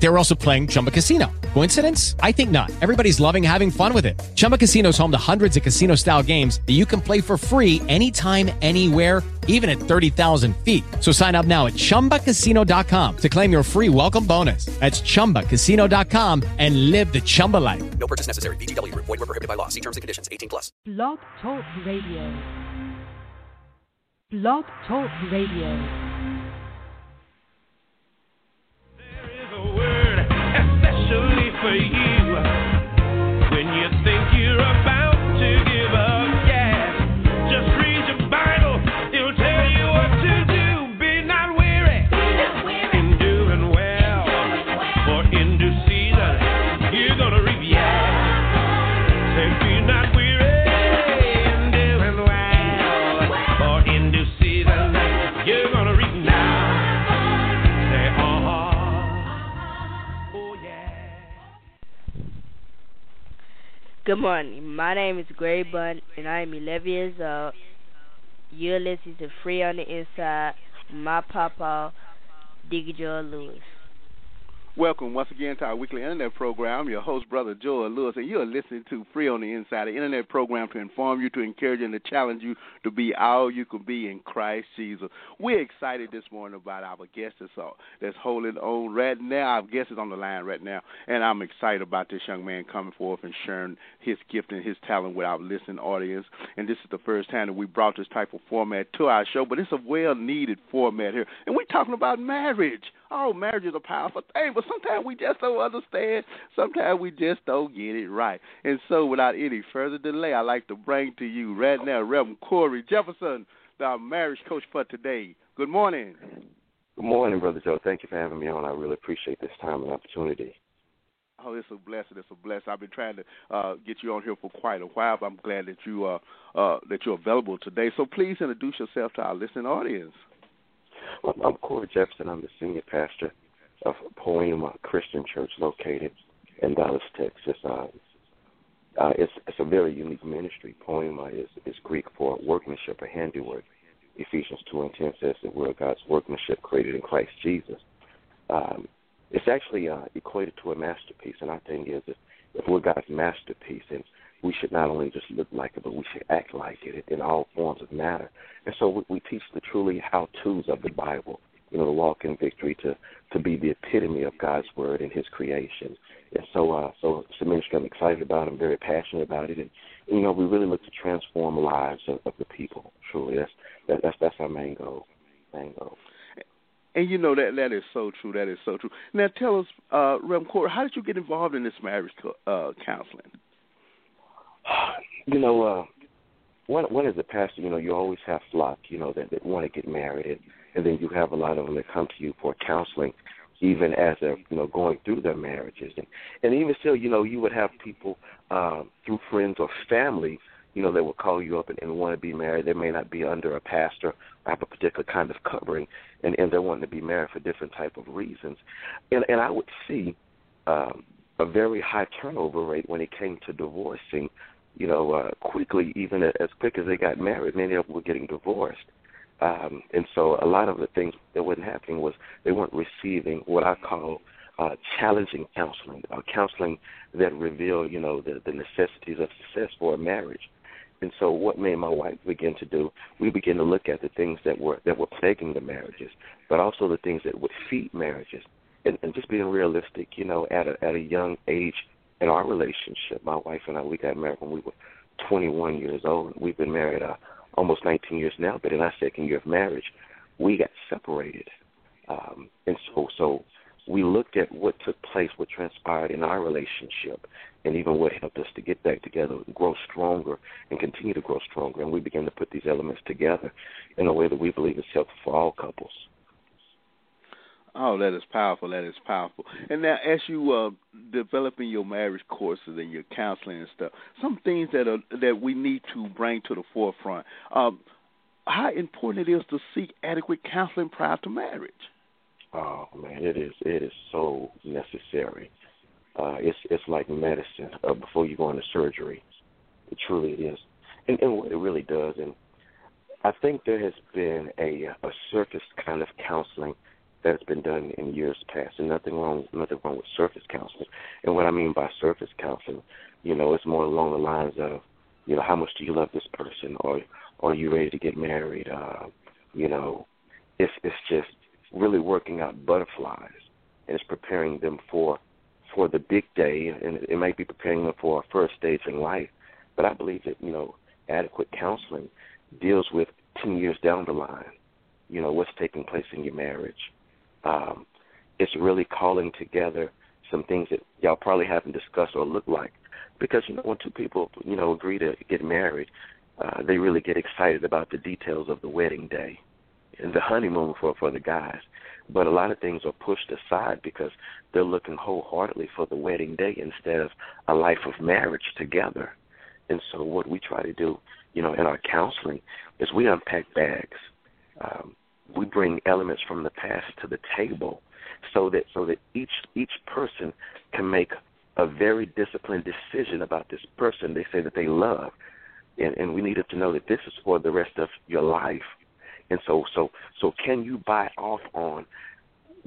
They were also playing Chumba Casino. Coincidence? I think not. Everybody's loving having fun with it. Chumba Casino is home to hundreds of casino style games that you can play for free anytime, anywhere, even at 30,000 feet. So sign up now at chumbacasino.com to claim your free welcome bonus. That's chumbacasino.com and live the Chumba life. No purchase necessary. VGW Group. Void were prohibited by law. See terms and conditions. 18 plus. Blog Talk Radio. Blog Talk Radio. Word especially for you. When you think you're about Good morning. My name is Gray Bun, and I am 11 years old. Listening to Free on the Inside. My papa, Diggy Joe Lewis. Welcome once again to our weekly internet program. Your host, Brother Joel Lewis, and you are listening to Free on the Inside, an internet program to inform you, to encourage you, and to challenge you to be all you can be in Christ Jesus. We're excited this morning about our guest that's, uh, that's holding on right now. Our guest is on the line right now, and I'm excited about this young man coming forth and sharing his gift and his talent with our listening audience. And this is the first time that we brought this type of format to our show, but it's a well-needed format here. And we're talking about marriage. Oh, marriage is a powerful thing, but sometimes we just don't understand. Sometimes we just don't get it right. And so, without any further delay, I'd like to bring to you right now Reverend Corey Jefferson, the marriage coach for today. Good morning. Good morning, Brother Joe. Thank you for having me on. I really appreciate this time and opportunity. Oh, it's a blessing. It's a blessing. I've been trying to uh, get you on here for quite a while. But I'm glad that you uh, uh, that you're available today. So please introduce yourself to our listening audience. I'm Corey Jefferson. I'm the senior pastor of Poema Christian Church located in Dallas, Texas. Uh, uh, it's, it's a very unique ministry. Poema is, is Greek for workmanship or handiwork. Ephesians 2 and 10 says that we're God's workmanship created in Christ Jesus. Um, it's actually uh, equated to a masterpiece, and our thing is if we're God's masterpiece, and we should not only just look like it, but we should act like it in all forms of matter. And so we, we teach the truly how-tos of the Bible, you know, to walk in victory, to to be the epitome of God's word and His creation. And so, uh, so it's a ministry I'm excited about. I'm very passionate about it, and you know, we really look to transform lives of, of the people. Truly, that's that, that's that's our main goal. Main goal. And you know that that is so true. That is so true. Now, tell us, uh, Reverend Corey, how did you get involved in this marriage co- uh, counseling? You know, uh, one one as a pastor, you know, you always have flock, you know, that, that want to get married, and and then you have a lot of them that come to you for counseling, even as they're you know going through their marriages, and and even still, you know, you would have people um, through friends or family, you know, that will call you up and, and want to be married. They may not be under a pastor or have a particular kind of covering, and and they're wanting to be married for different type of reasons, and and I would see. Um, a very high turnover rate when it came to divorcing you know, uh, quickly, even as quick as they got married, many of them were getting divorced. Um, and so a lot of the things that wasn't happening was they weren't receiving what I call uh, challenging counseling, uh, counseling that revealed, you know, the, the necessities of success for a marriage. And so, what me and my wife began to do, we began to look at the things that were that were plaguing the marriages, but also the things that would feed marriages, and, and just being realistic. You know, at a at a young age, in our relationship, my wife and I, we got married when we were 21 years old. We've been married uh, almost 19 years now, but in our second year of marriage, we got separated. Um, and so, so we looked at what took place, what transpired in our relationship, and even what helped us to get back together, grow stronger, and continue to grow stronger. And we began to put these elements together in a way that we believe is helpful for all couples. Oh, that is powerful. That is powerful. And now, as you uh, developing your marriage courses and your counseling and stuff, some things that are that we need to bring to the forefront. Um, how important it is to seek adequate counseling prior to marriage. Oh man, it is it is so necessary. Uh, it's it's like medicine uh, before you go into surgery. It truly is, and, and what it really does. And I think there has been a a surface kind of counseling that has been done in years past, and nothing wrong nothing wrong with surface counseling. And what I mean by surface counseling, you know, it's more along the lines of, you know, how much do you love this person, or, or are you ready to get married? Uh, you know, it's it's just really working out butterflies, and it's preparing them for for the big day, and it might be preparing them for a first stage in life. But I believe that you know, adequate counseling deals with ten years down the line. You know, what's taking place in your marriage. Um, it's really calling together some things that y'all probably haven't discussed or look like. Because you know, when two people you know agree to get married, uh, they really get excited about the details of the wedding day and the honeymoon for for the guys. But a lot of things are pushed aside because they're looking wholeheartedly for the wedding day instead of a life of marriage together. And so, what we try to do, you know, in our counseling, is we unpack bags. Um, we bring elements from the past to the table, so that so that each each person can make a very disciplined decision about this person they say that they love, and, and we needed to know that this is for the rest of your life. And so so so can you buy off on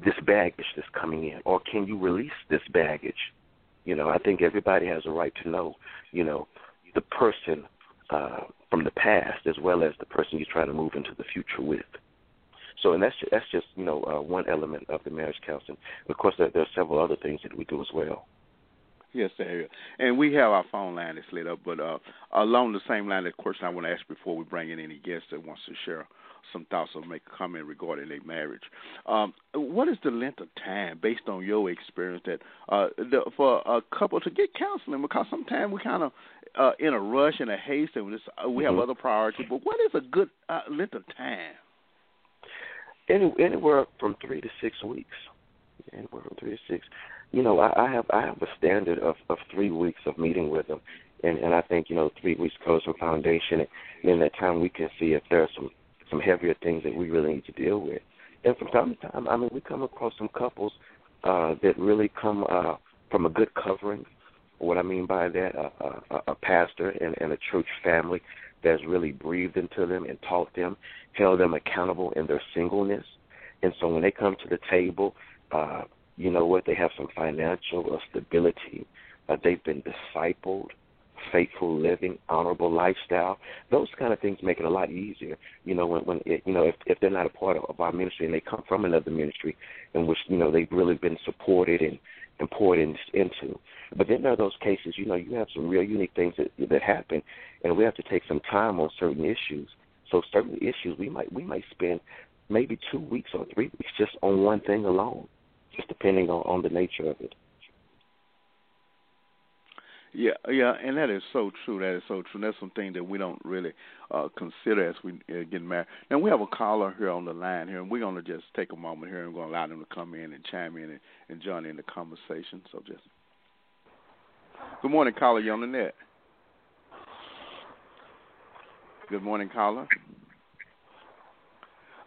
this baggage that's coming in, or can you release this baggage? You know, I think everybody has a right to know, you know, the person uh, from the past as well as the person you're trying to move into the future with. So, and that's just, that's just you know uh, one element of the marriage counseling. Of course, there, there are several other things that we do as well. Yes, there is. And we have our phone line that's lit up, but uh, along the same line, the question I want to ask before we bring in any guests that wants to share some thoughts or make a comment regarding their marriage. Um, what is the length of time, based on your experience, that uh, the, for a couple to get counseling? Because sometimes we kind of uh, in a rush and a haste, and we, just, uh, we have Mhm. other priorities. But what is a good uh, length of time? Any, anywhere from three to six weeks. Anywhere from three to six. You know, I, I have I have a standard of of three weeks of meeting with them, and and I think you know three weeks covers some foundation, and in that time we can see if there are some some heavier things that we really need to deal with. And from time to time, I mean, we come across some couples uh, that really come uh, from a good covering. What I mean by that, a, a, a pastor and, and a church family that's really breathed into them and taught them, held them accountable in their singleness. And so when they come to the table, uh, you know what, they have some financial uh, stability. Uh, they've been discipled, faithful living, honorable lifestyle. Those kind of things make it a lot easier. You know, when when it, you know if if they're not a part of, of our ministry and they come from another ministry in which you know they've really been supported and and poured in, into. But then there are those cases, you know, you have some real unique things that that happen, and we have to take some time on certain issues. So certain issues we might we might spend maybe two weeks or three weeks just on one thing alone, just depending on, on the nature of it. Yeah, yeah, and that is so true. That is so true. That's something that we don't really uh, consider as we uh, get married. Now we have a caller here on the line here, and we're going to just take a moment here and we're going to allow them to come in and chime in and, and join in the conversation. So just good morning, caller. You on the net? Good morning, caller.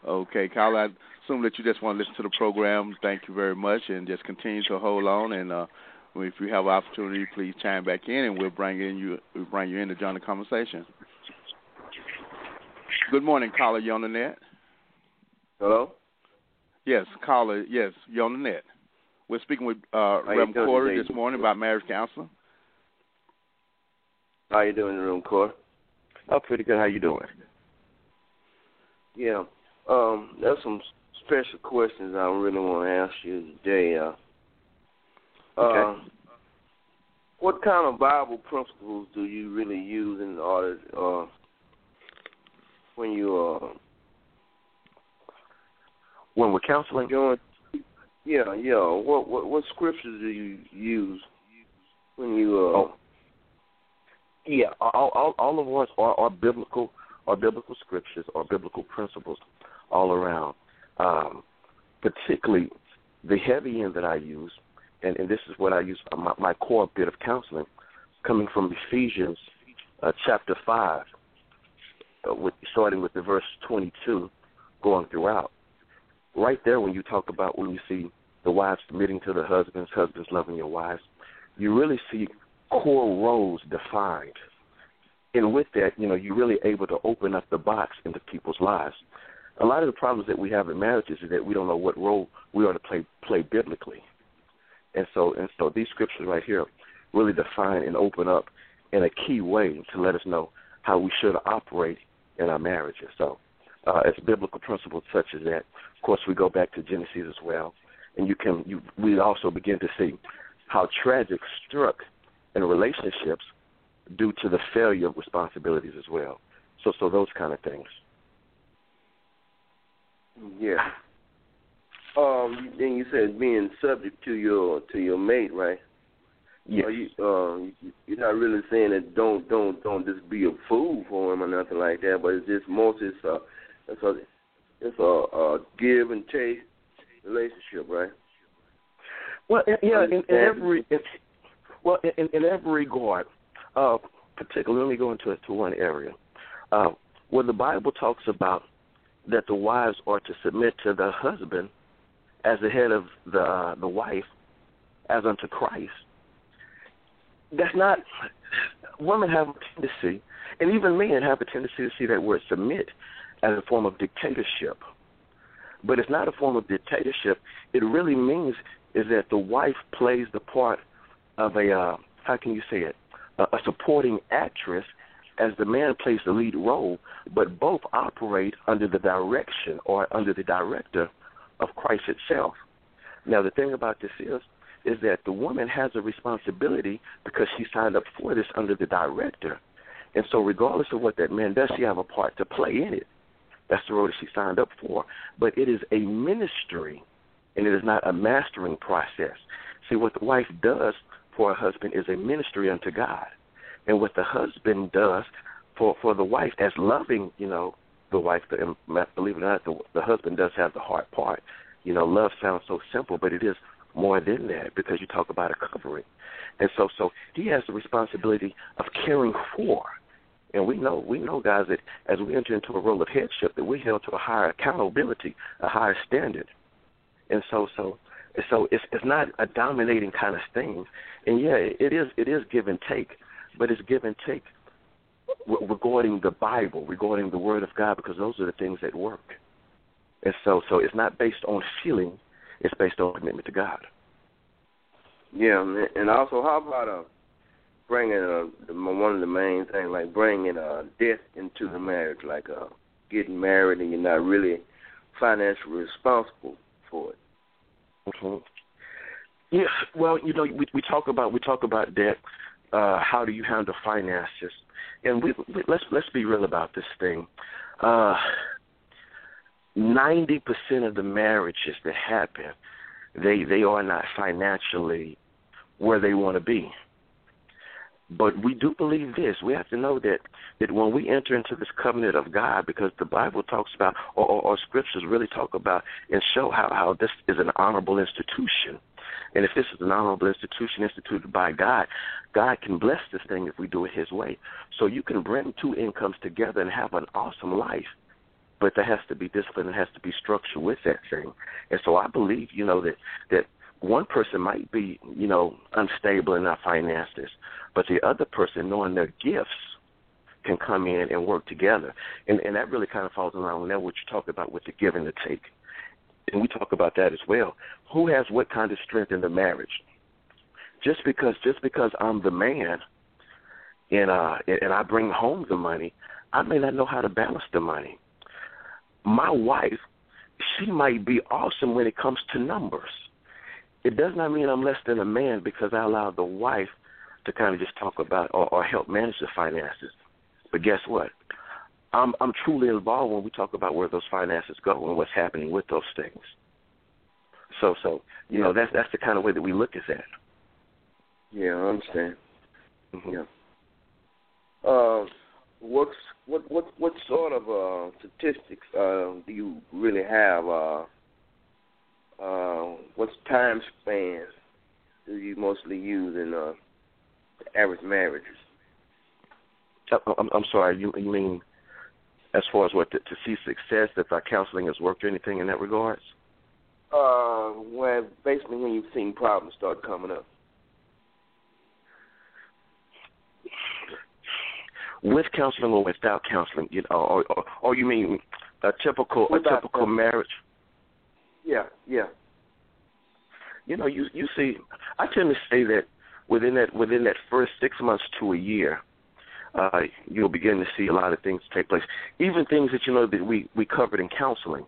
Okay, caller. I assume that you just want to listen to the program. Thank you very much, and just continue to hold on and. uh if you have an opportunity, please chime back in, and we'll bring in you. We'll bring you in to join the conversation. Good morning, caller. You on the net? Hello. Yes, caller. Yes, you on the net. We're speaking with uh, you Reverend Corey this morning about marriage counseling. How you doing, room core? Oh, pretty good. How you doing? Yeah. Um, there's some special questions I really want to ask you today. Uh, Okay. um, what kind of Bible principles do you really use in order uh, when you uh, when we're counseling? Going, yeah, yeah. What what what scriptures do you use when you? Uh, oh. Yeah, all all all of us are, are biblical are biblical scriptures or biblical principles all around. Um, particularly the heavy end that I use and, and this is what I use my, my core bit of counseling, coming from Ephesians uh, chapter five, uh, with starting with the verse twenty two, going throughout. Right there, when you talk about when you see the wives submitting to the husbands, husbands loving your wives, you really see core roles defined. and with that, you know, you're really able to open up the box into people's lives. A lot of the problems that we have in marriages is that we don't know what role we ought to play play biblically, and so and so these scriptures right here really define and open up in a key way to let us know how we should operate in our marriages. So, uh, it's biblical principles such as that. Of course, we go back to Genesis as well, and you can you we also begin to see how tragic struck in relationships due to the failure of responsibilities as well. So, so those kind of things. Yeah. Um. Then you said being subject to your to your mate, right? Yes. Are you, um, you're not really saying that don't don't don't just be a fool for him or nothing like that, but it's just mostly it's a it's a it's a, a give and take relationship, right? Well, yeah, in, in every in, well, in, in every regard, uh, particularly, let me go into to one area uh, where the Bible talks about that the wives are to submit to the husband as the head of the uh, the wife, as unto Christ. That's not. Women have a tendency, and even men have a tendency to see that word submit as a form of dictatorship. But it's not a form of dictatorship. It really means is that the wife plays the part of a uh, how can you say it a, a supporting actress as the man plays the lead role, but both operate under the direction or under the director of Christ itself. Now the thing about this is is that the woman has a responsibility because she signed up for this under the director. And so regardless of what that man does, she have a part to play in it. That's the role that she signed up for. But it is a ministry and it is not a mastering process. See, what the wife does for her husband is a ministry unto God. And what the husband does for, for the wife, as loving, you know, the wife, and believe it or not, the, the husband does have the hard part. You know, love sounds so simple, but it is more than that because you talk about a covering. And so, so he has the responsibility of caring for. And we know, we know, guys, that as we enter into a role of headship, that we're held to a higher accountability, a higher standard. And so, so, so it's it's not a dominating kind of thing. And yeah, it is it is give and take, but it's give and take regarding the Bible, regarding the Word of God, because those are the things that work. And so, so it's not based on feeling; it's based on commitment to God. Yeah, and also how about uh bringing uh the, one of the main things like bringing uh death into the marriage, like uh getting married and you're not really financially responsible for it. Mm-hmm. Yeah, well, you know, we we talk about we talk about debt. Uh, how do you handle finances? And we, we let's let's be real about this thing. Uh, Ninety percent of the marriages that happen, they they are not financially where they want to be. But we do believe this. We have to know that that when we enter into this covenant of God, because the Bible talks about, or, or, or scriptures really talk about and show how how this is an honorable institution. And if this is an honorable institution instituted by God, God can bless this thing if we do it His way. So you can bring two incomes together and have an awesome life but there has to be discipline and has to be structure with that thing. And so I believe, you know, that that one person might be, you know, unstable in their finances, but the other person, knowing their gifts, can come in and work together. And and that really kind of falls around with what you talk about with the give and the take. And we talk about that as well. Who has what kind of strength in the marriage? Just because just because I'm the man and uh and I bring home the money, I may not know how to balance the money my wife, she might be awesome when it comes to numbers. It does not mean I'm less than a man because I allow the wife to kind of just talk about or, or help manage the finances. But guess what? I'm I'm truly involved when we talk about where those finances go and what's happening with those things. So so you know that's that's the kind of way that we look at that. Yeah, I understand. Mm-hmm. Yeah. Uh, what's what what what sort of uh, statistics uh, do you really have? Uh, uh, what time spans do you mostly use in uh, the average marriages? Uh, I'm, I'm sorry. You, you mean as far as what to, to see success if our counseling has worked or anything in that regards? Uh, when basically when you've seen problems start coming up. with counseling or without counseling, you know, or or, or you mean a typical Without a typical counseling. marriage? Yeah, yeah. You know, you you see, I tend to say that within that within that first six months to a year, uh, you'll begin to see a lot of things take place. Even things that you know that we we covered in counseling,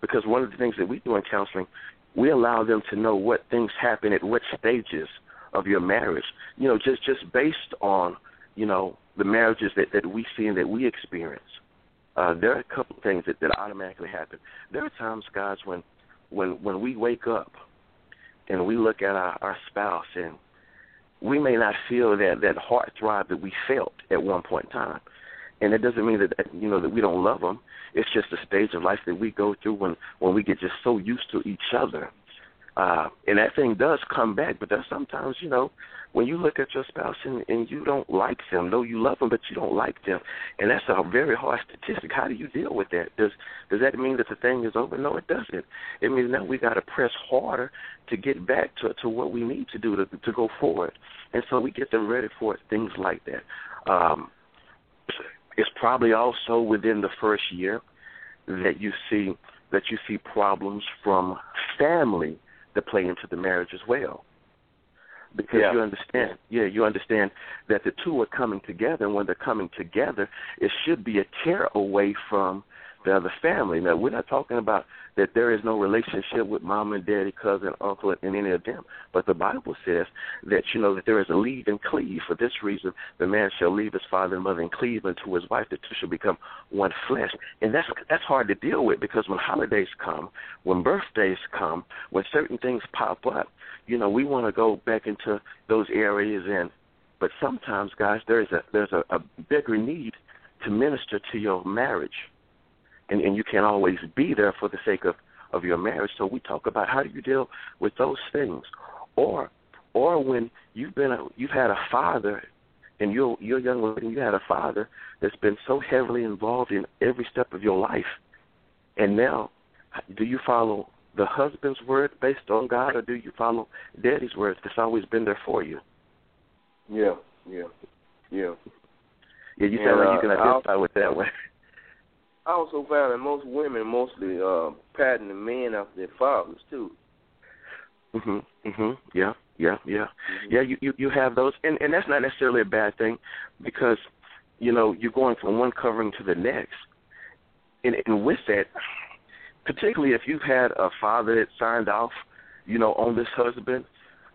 because one of the things that we do in counseling, we allow them to know what things happen at what stages of your marriage. You know, just just based on you know the marriages that that we see and that we experience. Uh, there are a couple of things that, that automatically happen. There are times, guys, when when when we wake up and we look at our, our spouse and we may not feel that that heart throb that we felt at one point in time. And it doesn't mean that you know that we don't love them. It's just a stage of life that we go through when when we get just so used to each other. Uh, and that thing does come back, but there's sometimes, you know, when you look at your spouse and, and you don't like them, though you love them, but you don't like them, and that's a very hard statistic. How do you deal with that? Does does that mean that the thing is over? No, it doesn't. It means now we got to press harder to get back to to what we need to do to to go forward, and so we get them ready for it, things like that. Um, it's probably also within the first year that you see that you see problems from family that play into the marriage as well because Yeah. you understand yeah you understand that the two are coming together and when they're coming together it should be a tear away from the other family. Now we're not talking about that there is no relationship with mom and daddy cousin uncle and any of them. But the bible says that you know that there is a leave and cleave. For this reason the man shall leave his father and mother and cleave unto his wife. The two shall become one flesh. And that's that's hard to deal with because when holidays come when birthdays come when certain things pop up you know we want to go back into those areas. And but sometimes guys there's a there's a, a bigger need to minister to your marriage and and you can't always be there for the sake of of your marriage. So we talk about how do you deal with those things. Or or when you've been a, you've had a father and you're you're a young lady and you had a father that's been so heavily involved in every step of your life and now do you follow the husband's word based on God or do you follow daddy's word that's always been there for you? Yeah, yeah, yeah. yeah you And, sound like uh, you can I'll- identify with that way I also found that most women mostly uh pattern the men after their fathers too. Mhm. Mhm. Yeah. Yeah. Yeah. Mm-hmm. Yeah. You, you you have those, and and that's not necessarily a bad thing, because you know you're going from one covering to the next, and and with that, particularly if you've had a father that signed off, you know, on this husband,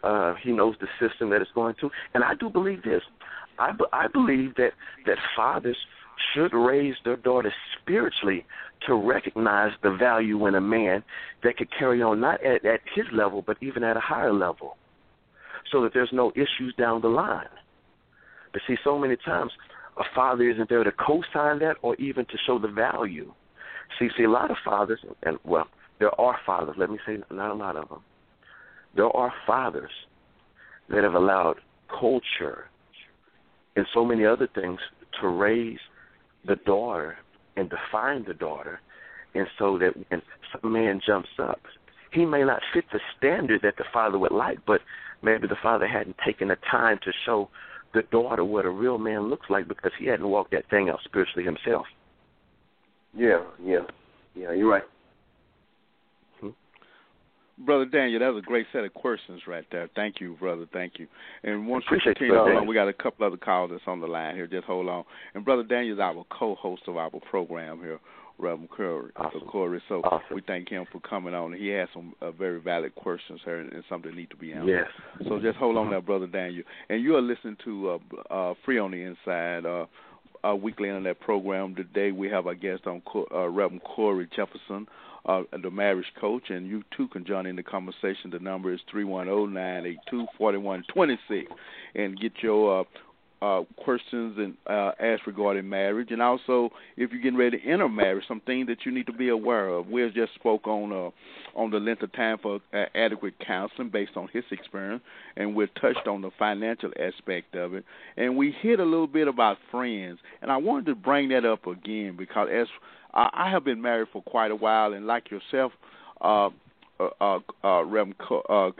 uh, he knows the system that it's going to, and I do believe this. I I believe that that fathers should raise their daughters spiritually to recognize the value in a man that could carry on not at, at his level but even at a higher level so that there's no issues down the line. But see, so many times a father isn't there to co-sign that or even to show the value. See, see, a lot of fathers, and well, there are fathers. Let me say, not a lot of them. There are fathers that have allowed culture and so many other things to raise the daughter and define the daughter, and so that when some man jumps up, he may not fit the standard that the father would like, but maybe the father hadn't taken the time to show the daughter what a real man looks like because he hadn't walked that thing out spiritually himself. Yeah, yeah, yeah. You're right. Brother Daniel, that was a great set of questions right there. Thank you, brother. Thank you. And once we continue you, to hold brother. on, we got a couple other callers that's on the line here. Just hold on. And brother Daniel is our co-host of our program here, Reverend Curry. Awesome. Corey. So Awesome. we thank him for coming on. He has some uh, very valid questions here and, and something that need to be answered. Yes. So just hold on there, brother Daniel. And you are listening to uh, uh, Free on the Inside, uh, a weekly internet program. Today we have our guest on uh, Reverend Corey Jefferson, uh, the marriage coach, and you too can join in the conversation. The number is three one zero nine eight two forty one twenty six, and get your uh, uh, questions and uh, ask regarding marriage, and also if you're getting ready to enter marriage, some things that you need to be aware of. Will just spoke on uh, on the length of time for uh, adequate counseling based on his experience, and we touched on the financial aspect of it, and we hit a little bit about friends, and I wanted to bring that up again because as I I have been married for quite a while, and like yourself, uh, uh, uh, uh, Reverend uh.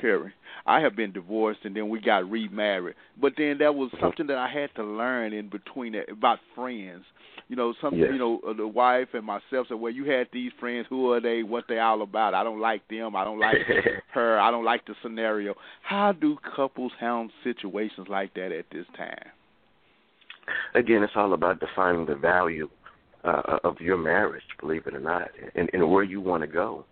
I have been divorced, and then we got remarried. But then there was something that I had to learn in between that about friends. You know, some Yes. you know uh, the wife and myself said, "Well, you had these friends. Who are they? What they all about? I don't like them. I don't like her. I don't like the scenario." How do couples handle situations like that at this time? again, it's all about defining the value uh, of your marriage, believe it or not, and, and where you want to go.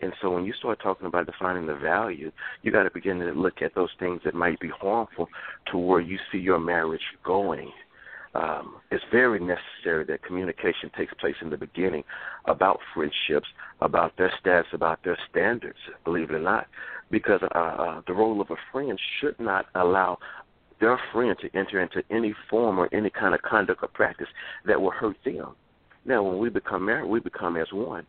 And so when you start talking about defining the value, you got to begin to look at those things that might be harmful to where you see your marriage going. Um, it's very necessary that communication takes place in the beginning about friendships, about their status, about their standards, believe it or not, because uh, uh, the role of a friend should not allow their friend to enter into any form or any kind of conduct or practice that will hurt them. Now, when we become married, we become as one.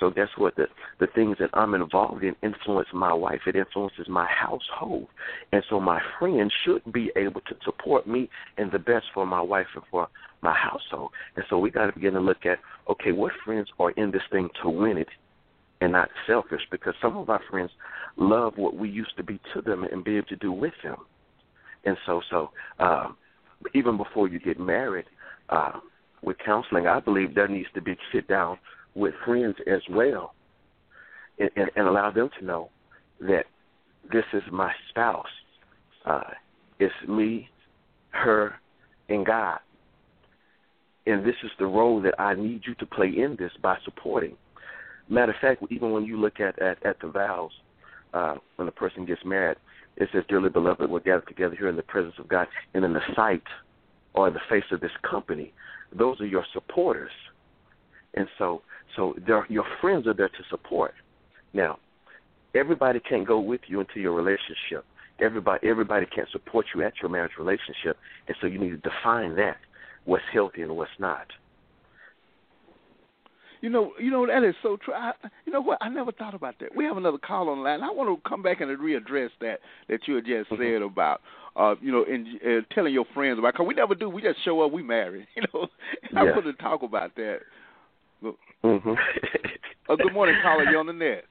So guess what? The the things that I'm involved in influence my wife. It influences my household, and so my friends should be able to support me and the best for my wife and for my household. And so we got to begin to look at okay, what friends are in this thing to win it, and not selfish. Because some of our friends love what we used to be to them and be able to do with them. And so, so um, even before you get married, uh, with counseling, I believe there needs to be sit down with friends as well, and, and, and allow them to know that this is my spouse. Uh, it's me, her, and God. And this is the role that I need you to play in this by supporting. Matter of fact, even when you look at at, at the vows, uh, when a person gets married, it says, "Dearly beloved, we're gathered together here in the presence of God and in the sight or the face of this company." Those are your supporters, and so so your friends are there to support. Now, everybody can't go with you into your relationship. Everybody everybody can't support you at your marriage relationship, and so you need to define that what's healthy and what's not. You know, you know that is so true. I, you know what? I never thought about that. We have another call on the line. I want to come back and readdress that that you had just said about, uh, you know, in uh, telling your friends about. Cause we never do. We just show up. We married. You know, and I Yeah. want to talk about that. hmm Uh, good morning, caller. You on the net?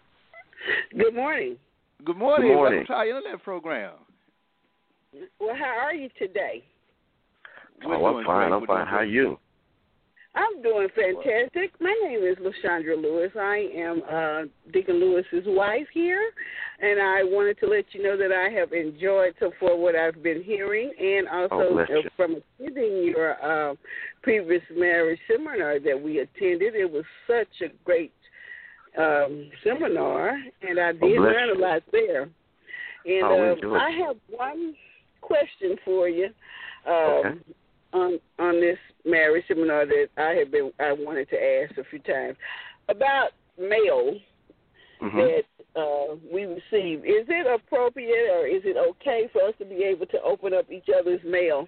Good morning. Good morning. Good morning. Welcome to our internet program. Well, how are you today? We're oh, I'm fine. great. I'm We're fine. How are you? I'm doing fantastic. My name is LaShondra Lewis. I am uh, Deacon Lewis's wife here, and I wanted to let you know that I have enjoyed so far what I've been hearing, and also Oh, bless uh, from attending your uh, previous marriage seminar that we attended. It was such a great um, seminar, and I did Oh, learn a lot there. And Oh, uh, I have one question for you. Um, Okay. On on this marriage seminar that I have been I wanted to ask a few times about mail hmm that uh, we receive. Is it appropriate or is it okay for us to be able to open up each other's mail?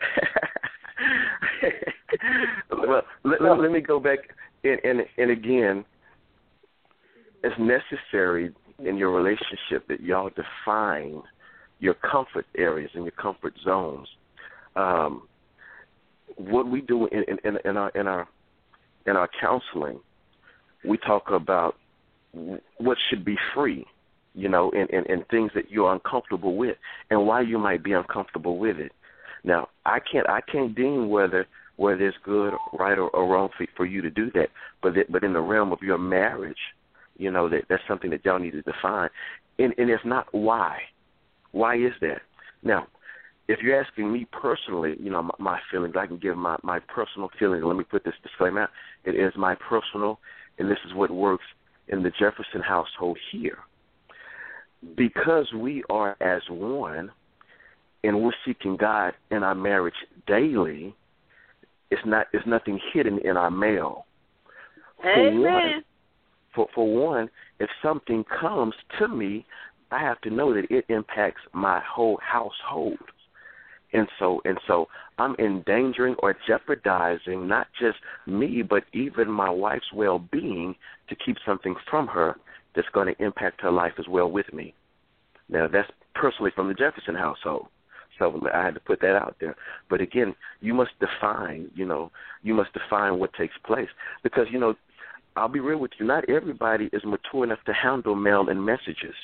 well, let, let, let me go back and, and and again, it's necessary in your relationship that y'all define your comfort areas and your comfort zones. Um, what we do in, in, in, our in our in our counseling, we talk about what should be free, you know, and, and, and things that you're uncomfortable with, and why you might be uncomfortable with it. Now, I can't I can't deem whether whether it's good, right, or, or wrong for, for you to do that. But it, but in the realm of your marriage, you know that that's something that y'all need to define. And and if not, why? Why is that? Now, if you're asking me personally, you know my, my feelings, I can give my my personal feelings. Let me put this disclaimer out: it is my personal, and this is what works in the Jefferson household here. Because we are as one, and we're seeking God in our marriage daily, it's not it's nothing hidden in our mail. For Amen. one, for for one, if something comes to me, I have to know that it impacts my whole household. And so and so I'm endangering or jeopardizing not just me but even my wife's well being to keep something from her that's going to impact her life as well with me. Now that's personally from the Jefferson household. So I had to put that out there. But again, you must define, you know, you must define what takes place because you know, I'll be real with you. Not everybody is mature enough to handle mail and messages.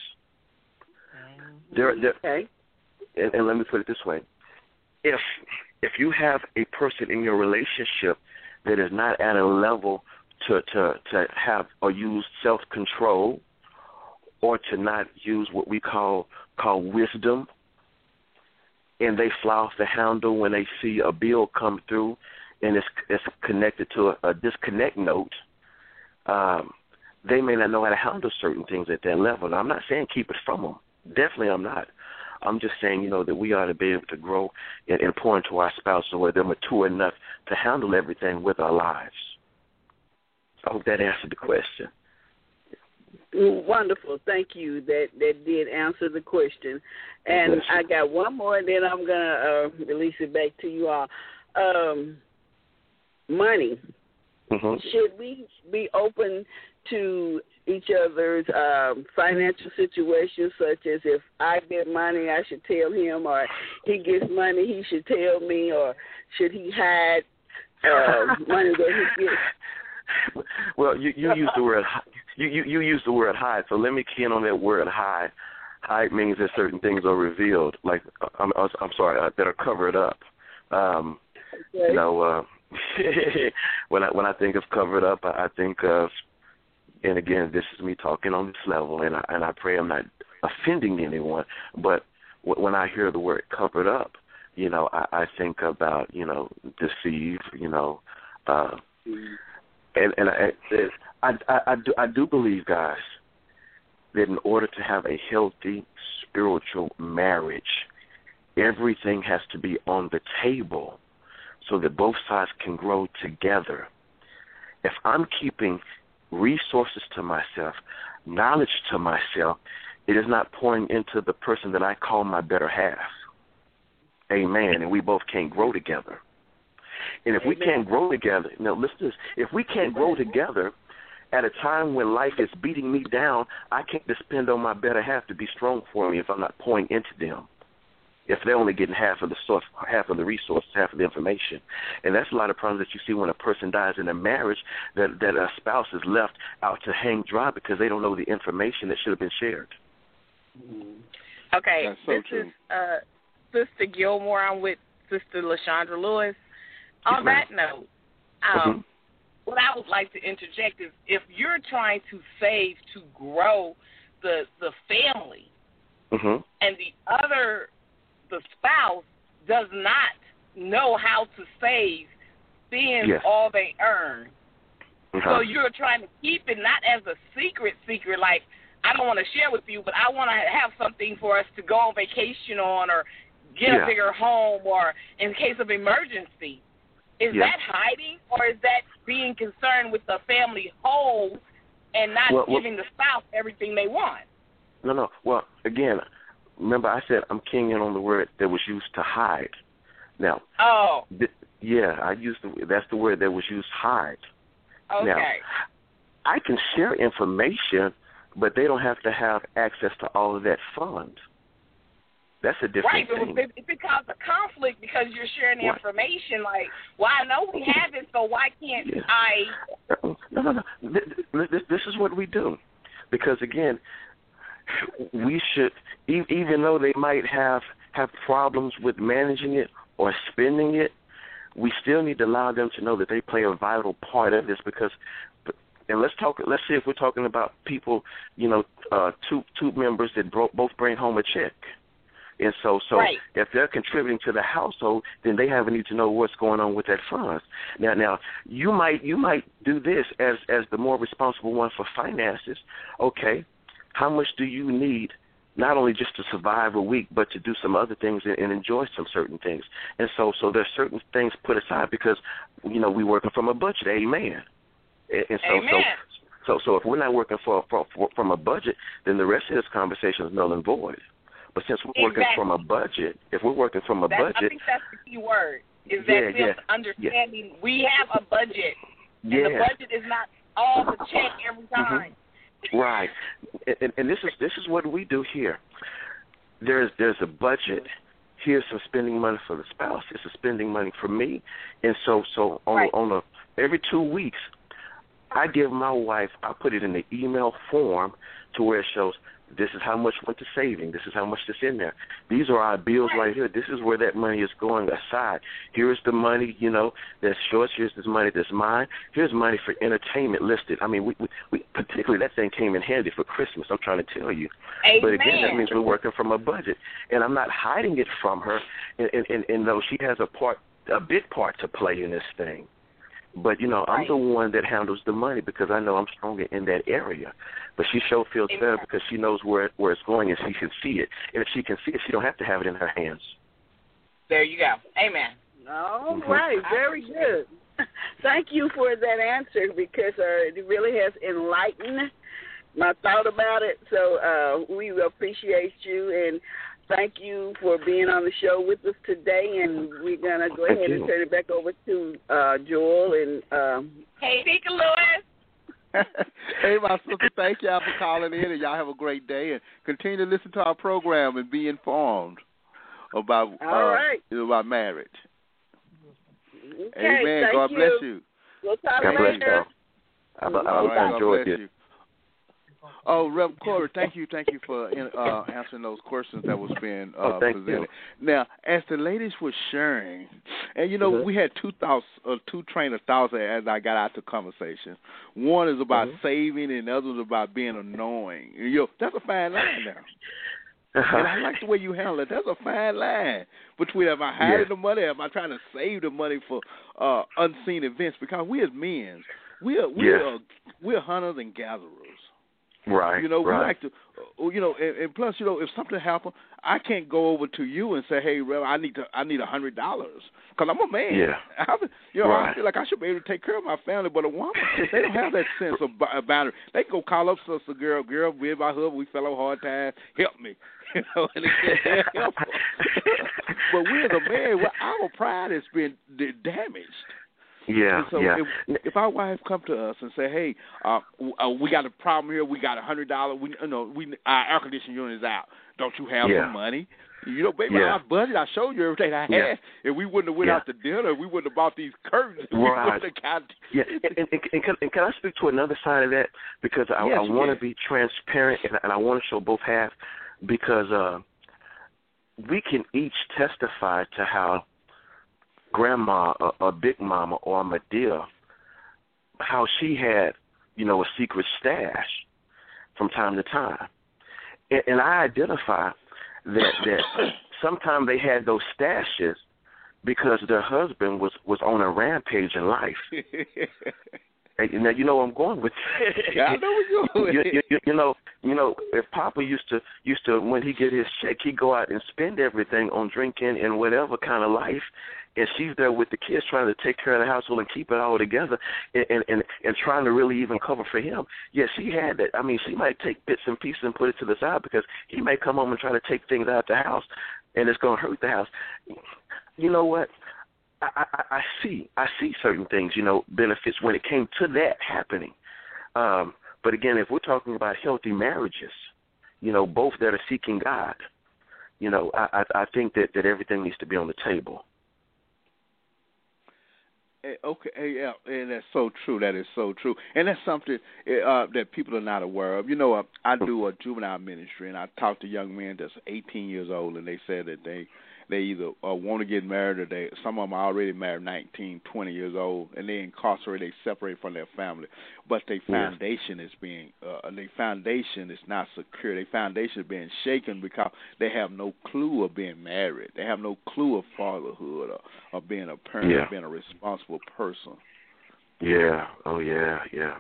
Mm-hmm. There, there, Okay. and, and let me put it this way: if if you have a person in your relationship that is not at a level to to to have or use self control, or to not use what we call call wisdom, and they fly off the handle when they see a bill come through, and it's it's connected to a, a disconnect note. Um, they may not know how to handle certain things at that level. Now, I'm not saying keep it from them. Definitely, I'm not. I'm just saying, you know, that we ought to be able to grow and, and pour into our spouse so where they're mature enough to handle everything with our lives. I hope that answered the question. Wonderful. Thank you. That that did answer the question. And you. I got one more, and then I'm gonna uh, release it back to you all. Um, money. hmm Should we be open to each other's um, financial situations, such as if I get money, I should tell him, or he gets money, he should tell me, or should he hide uh, money that he gets? Well, you you use the word you you you use the word hide. So let me key in on that word hide. Hide means that certain things are revealed, like uh, I'm I'm sorry, uh, that are covered up. Um, you know, uh, when I when I think of covered up, I, I think of, and again, this is me talking on this level, and I and I pray I'm not offending anyone, but wh- when I hear the word covered up, you know, I, I think about you know deceive, you know, uh, and and I I I do I do believe, guys, that in order to have a healthy spiritual marriage, everything has to be on the table so that both sides can grow together. If I'm keeping resources to myself, knowledge to myself, it is not pouring into the person that I call my better half. Amen. And we both can't grow together. And if we can't grow together, now listen to this. If we can't grow together at a time when life is beating me down, I can't depend on my better half to be strong for me if I'm not pouring into them if they're only getting half of the source, half of the resources, half of the information, and that's a lot of problems that you see when a person dies in a marriage that that a spouse is left out to hang dry because they don't know the information that should have been shared. Okay, so this true. is uh, Sister Gilmore. I'm with Sister Lashandra Lewis. On Yes, that note, um, what I would like to interject is if you're trying to save to grow the the family, Mhm. and the other the spouse does not know how to save, spends Yes. all they earn. Uh-huh. So you're trying to keep it not as a secret secret, like I don't want to share with you, but I want to have something for us to go on vacation on, or get Yeah. a bigger home, or in case of emergency. Is Yeah. that hiding, or is that being concerned with the family whole and not Well, well- giving the spouse everything they want? No, no. Well, again, remember I said I'm keying in on the word that was used to hide. Now, Oh, th- yeah, I used the that's the word that was used hide. okay. Now, I can share information, but they don't have to have access to all of that fund. That's a different Right, but thing. if it, causes a conflict because you're sharing the Right. information. Like, well, I know we have it, so why can't Yeah. I? Uh, uh, no, no, no. Th- th- This, this is what we do, because again, we should, even though they might have have problems with managing it or spending it, we still need to allow them to know that they play a vital part of this. Because, and let's talk. Let's see if we're talking about people, you know, uh, two two members that bro- both bring home a check. And so, so Right. if they're contributing to the household, then they have a need to know what's going on with that funds. Now, now you might you might do this as as the more responsible one for finances. Okay, how much do you need? Not only just to survive a week, but to do some other things and, and enjoy some certain things. And so, so there's certain things put aside because, you know, we working from a budget. Amen. And, and so, Amen. so, so, so if we're not working for, for, for from a budget, then the rest of this conversation is null and void. But since we're working from a budget, if we're working from a That's, I think that's the key word. Is that yeah, them understanding we have a budget, and the yeah, Mm-hmm. budget is not all the check every time. Right. And, and this is this is what we do here. There's there's a budget. Here's some spending money for the spouse. It's a spending money for me, and so so on Right. on a every two weeks, I give my wife, I put it in the email form to where it shows this is how much went to saving. This is how much that's in there. These are our bills right here. This is where that money is going aside. Here's the money, you know, that's yours. Here's this money that's mine. Here's money for entertainment listed. I mean, we, we, we particularly that thing came in handy for Christmas. I'm trying to tell you. But again, that means we're working from a budget, and I'm not hiding it from her. And, and, and, and though she has a part, a big part to play in this thing. But you know, I'm the one that handles the money because I know I'm stronger in that area. But she sure feels better because she knows where it, where it's going and she can see it. And if she can see it, she don't have to have it in her hands. There you go. Amen. All Mhm. right, very good. Thank you for that answer because uh, it really has enlightened my thought about it. So uh, we appreciate you and thank you for being on the show with us today. And we're gonna go Thank ahead you. and turn it back over to uh, Joel and. Um, Hey, Deacon Lewis. hey, my sister, thank y'all for calling in, and y'all have a great day. And continue to listen to our program and be informed about All uh, right. about marriage. okay, Amen. thank God you. bless you. We'll talk God bless you. I've, All I've right, enjoyed bless this. You. Oh, Rev Corey, thank you, thank you for uh, answering those questions that was being uh, Oh, thank you. presented. Now, as the ladies were sharing, and you know, Mhm. we had two thoughts, uh, two train of thoughts as I got out the conversation. One is about Mhm. saving, and the other is about being annoying. And, yo, that's a fine line now. And I like the way you handle it. That's a fine line between am I hiding Yeah. the money, am I trying to save the money for uh unseen events? Because we as men, we are we Yeah. are we're hunters and gatherers. Right. You know, we right. like to, uh, you know, and, and plus, you know, if something happens, I can't go over to you and say, "Hey, Rev, I need to, I need a hundred dollars," because I'm a man. Yeah. I, you know, I feel like I should be able to take care of my family, but a woman, they don't have that sense of boundary. They can go call up sister, girl, girl, we in my husband, we fell on hard times, help me, you know, and they can't help but we as a man, well, our pride has been d- damaged. Yeah, And so yeah. if, if our wife come to us and say, "Hey, uh, uh, we got a problem here. We got a hundred dollars. We, you know, we our air conditioning unit is out. Don't you have Yeah. some money?" You know, baby, Yeah. our budget. I showed you everything I had. Yeah. If we wouldn't have went Yeah. out to dinner, we wouldn't have bought these curtains. Right. got. Yeah, and, and, and, can, and can I speak to another side of that? Because I, Yes, I want to be transparent and, and I want to show both halves because uh, we can each testify to how grandma or, or big mama or a Madea, how she had, you know, a secret stash from time to time. And, and I identify that that sometimes they had those stashes because their husband was was on a rampage in life. Now you know where I'm going with. Yeah, I know where you're going. you, you, you, know, you know, if Papa used to used to when he get his check, he'd go out and spend everything on drinking and whatever kind of life, and she's there with the kids trying to take care of the household and keep it all together, and and and, and trying to really even cover for him. Yeah, she had that. I mean, she might take bits and pieces and put it to the side because he may come home and try to take things out the house, and it's going to hurt the house. You know what? I, I, I see I see certain things, you know, benefits when it came to that happening. Um, but again, if we're talking about healthy marriages, you know, both that are seeking God, you know, I, I, I think that, that everything needs to be on the table. Eh, Okay, eh, yeah, and that's so true. That is so true, and that's something eh, uh, that people are not aware of. You know, uh, I do a juvenile ministry, and I talk to young men that's 18 years old, and they say that they they either uh, want to get married or they some of them are already married, 19, 20 years old, and they incarcerate, they separate from their family, but their Yeah. foundation is being uh, their foundation is not secure. Their foundation is being shaken because they have no clue of being married. They have no clue of fatherhood or, or being a parent, Yeah. or being a responsible person. Yeah. Oh yeah. Yeah.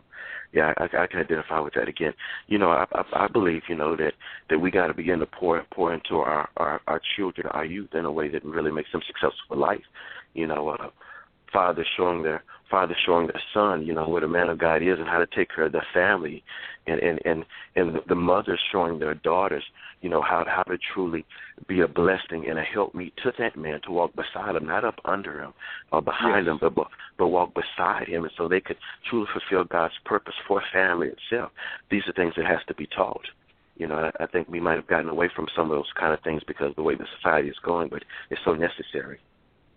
Yeah. I, I can identify with that again. You know, I, I, I believe you know that that we got to begin to pour pour into our, our our children, our youth, in a way that really makes them successful for life. You know, uh, fathers showing their father showing their son, you know, what a man of God is and how to take care of their family, and and and and the mothers showing their daughters, you know, how how to truly be a blessing and a helpmeet to that man to walk beside him, not up under him or behind Yes. him, but but but walk beside him, and so they could truly fulfill God's purpose for family itself. These are things that has to be taught. You know, I, I think we might have gotten away from some of those kind of things because of the way the society is going, but it's so necessary.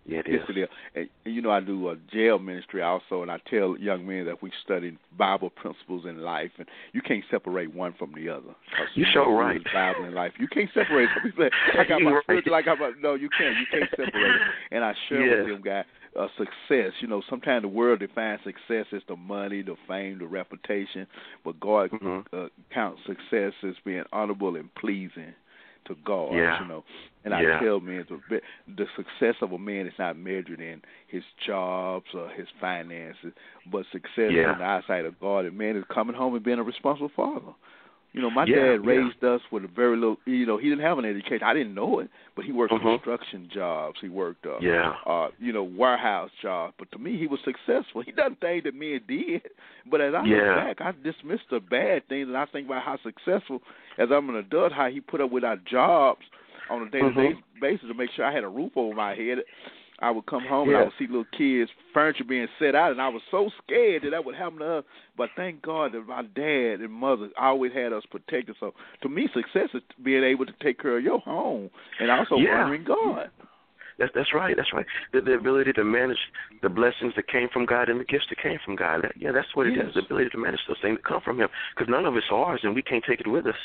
Yeah, it yes, it is. And, and you know, I do a jail ministry also, and I tell young men that we study Bible principles in life, and you can't separate one from the other. You sure right. Bible in life, you can't separate. Some people say, I got my right. spiritual, I got. No, you can't. You can't separate. it. And I share with them, guys, uh, success. You know, sometimes the world defines success as the money, the fame, the reputation, but God Mhm. uh, counts success as being honorable and pleasing to God. Yeah. You know, and Yeah. I tell men the the success of a man is not measured in his jobs or his finances, but success Yeah. in the eyesight of God. And man is coming home and being a responsible father. You know, my Yeah, dad yeah. raised us with a very little. You know, he didn't have an education. I didn't know it, but he worked Mhm. construction jobs. He worked, uh, Yeah. uh, you know, warehouse jobs. But to me, he was successful. He done things that men did. But as I Yeah. look back, I dismiss the bad things, and I think about how successful, as I'm an adult, how he put up with our jobs on a day-to-day Mhm. basis to make sure I had a roof over my head. I would come home and I would see little kids' furniture being set out, and I was so scared that that would happen to us. But thank God that my dad and mother always had us protected. So to me, success is being able to take care of your home and also Yeah. honoring God. That's that's right. That's right. The, the ability to manage the blessings that came from God and the gifts that came from God. That, yeah, that's what it is. Yes. The ability to manage those things that come from Him, because none of it's ours, and we can't take it with us.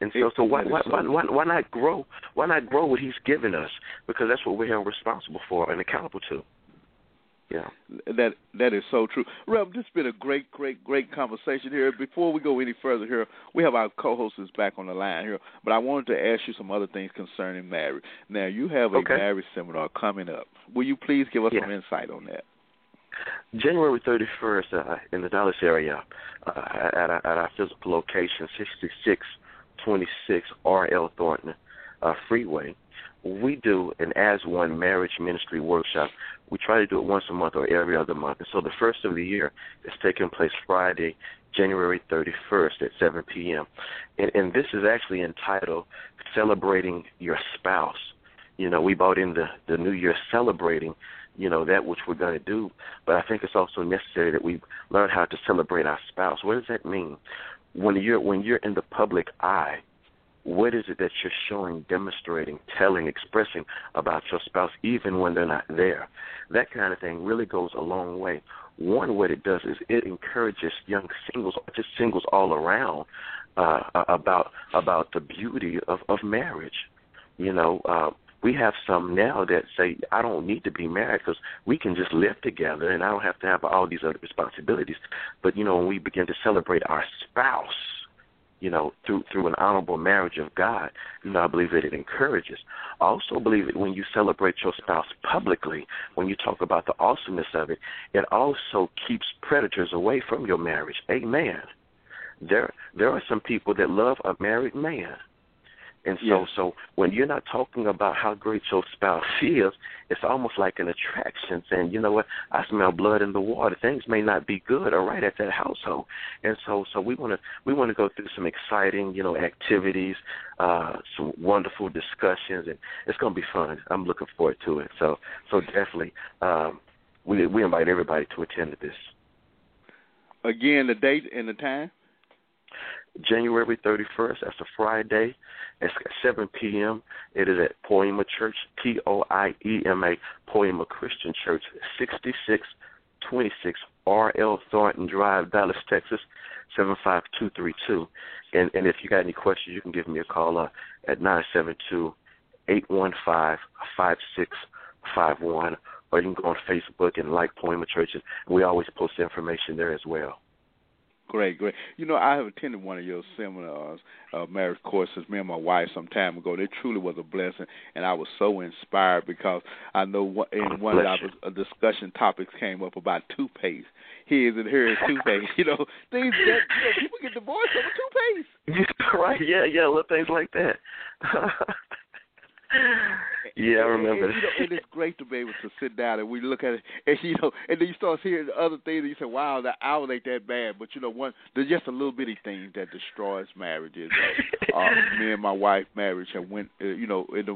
And so, so why why, why why why not grow? Why not grow what He's given us? Because that's what we're held responsible for and accountable to. Yeah. That that is so true. Rev, this has been a great, great, great conversation here. Before we go any further here, we have our co-hosts back on the line here, but I wanted to ask you some other things concerning marriage. Now, you have a Okay. marriage seminar coming up. Will you please give us Yeah. some insight on that? January 31st uh, in the Dallas area uh, at, our, at our physical location, 6626 R.L. Thornton uh, Freeway. We do an As One Marriage Ministry workshop. We try to do it once a month or every other month. And so the first of the year is taking place Friday, January 31st at 7 p.m. And, and this is actually entitled Celebrating Your Spouse. You know, we bought in the, the new year celebrating you know that which we're going to do but i think it's also necessary that we learn how to celebrate our spouse what does that mean when you're when you're in the public eye what is it that you're showing demonstrating telling expressing about your spouse even when they're not there? That kind of thing really goes a long way. One what it does is it encourages young singles just singles all around uh about about the beauty of of marriage. You know uh we have some now that say I don't need to be married because we can just live together and I don't have to have all these other responsibilities. But you know, when we begin to celebrate our spouse, you know, through through an honorable marriage of God, you know, I believe that it encourages. I also believe that when you celebrate your spouse publicly, when you talk about the awesomeness of it, it also keeps predators away from your marriage. Amen. There there are some people that love a married man. And so, Yes. so when you're not talking about how great your spouse is, it's almost like an attraction, saying, you know what, I smell blood in the water. Things may not be good or right at that household, and so, so we want to we want to go through some exciting, you know, activities, uh, some wonderful discussions, and it's going to be fun. I'm looking forward to it. So, so definitely, um, we we invite everybody to attend to this. Again, the date and the time. January 31st. That's a Friday. It's at 7 p.m. It is at Poiema Church, P O I E M A, Poiema Christian Church, 6626 R.L. Thornton Drive, Dallas, Texas, 75232. And, and if you got any questions, you can give me a call uh, at 972 815 5651. Or you can go on Facebook and like Poiema Church. And we always post information there as well. Great, great. You know, I have attended one of your seminars, uh, marriage courses, me and my wife some time ago. It truly was a blessing, and I was so inspired because I know one, in one of uh, discussion topics came up about toothpaste. His and hers toothpaste. You know, things that you know, people get divorced over toothpaste. right, yeah, yeah, little things like that. yeah, I remember. And, you know, and it's great to be able to sit down and we look at it, and you know, and then you start hearing the other things, and you say, "Wow, the hour ain't that bad." But you know, one there's just a little bitty thing that destroys marriages. Uh, uh, me and my wife marriage have went, uh, you know, it,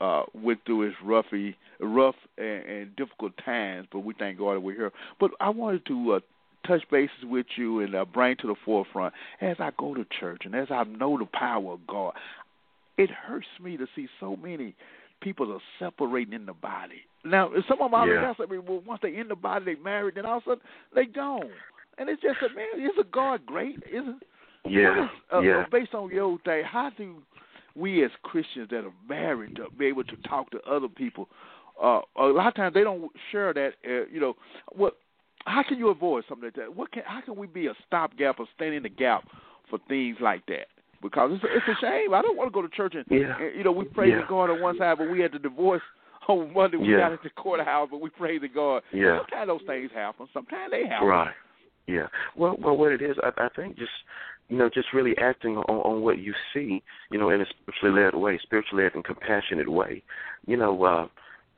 uh, went through its roughy, rough and, and difficult times, but we thank God that we're here. But I wanted to. Uh, touch bases with you and uh, bring to the forefront as I go to church and as I know the power of God. It hurts me to see so many people are separating in the body. Now, some of them already Yeah. got something. Well, once they in the body, they married, then all of a sudden they gone. And it's just a man. Is a God great? Isn't Yeah, is, uh, yeah. Based on your thing, how do we as Christians that are married to be able to talk to other people? Uh, a lot of times they don't share that. Uh, you know, what? How can you avoid something like that? What can? How can we be a stopgap or stand in the gap for things like that? Because it's a, it's a shame. I don't want to go to church and, Yeah. and you know we praise Yeah. God on one side, but we had the divorce on Monday. We Yeah. got at the courthouse, but we praise God. Yeah. Sometimes those things happen. Sometimes they happen. Right. Yeah. Well, well, what it is, I, I think, just you know, just really acting on, on what you see, you know, in a spiritually led way, spiritually led and compassionate way. You know, uh,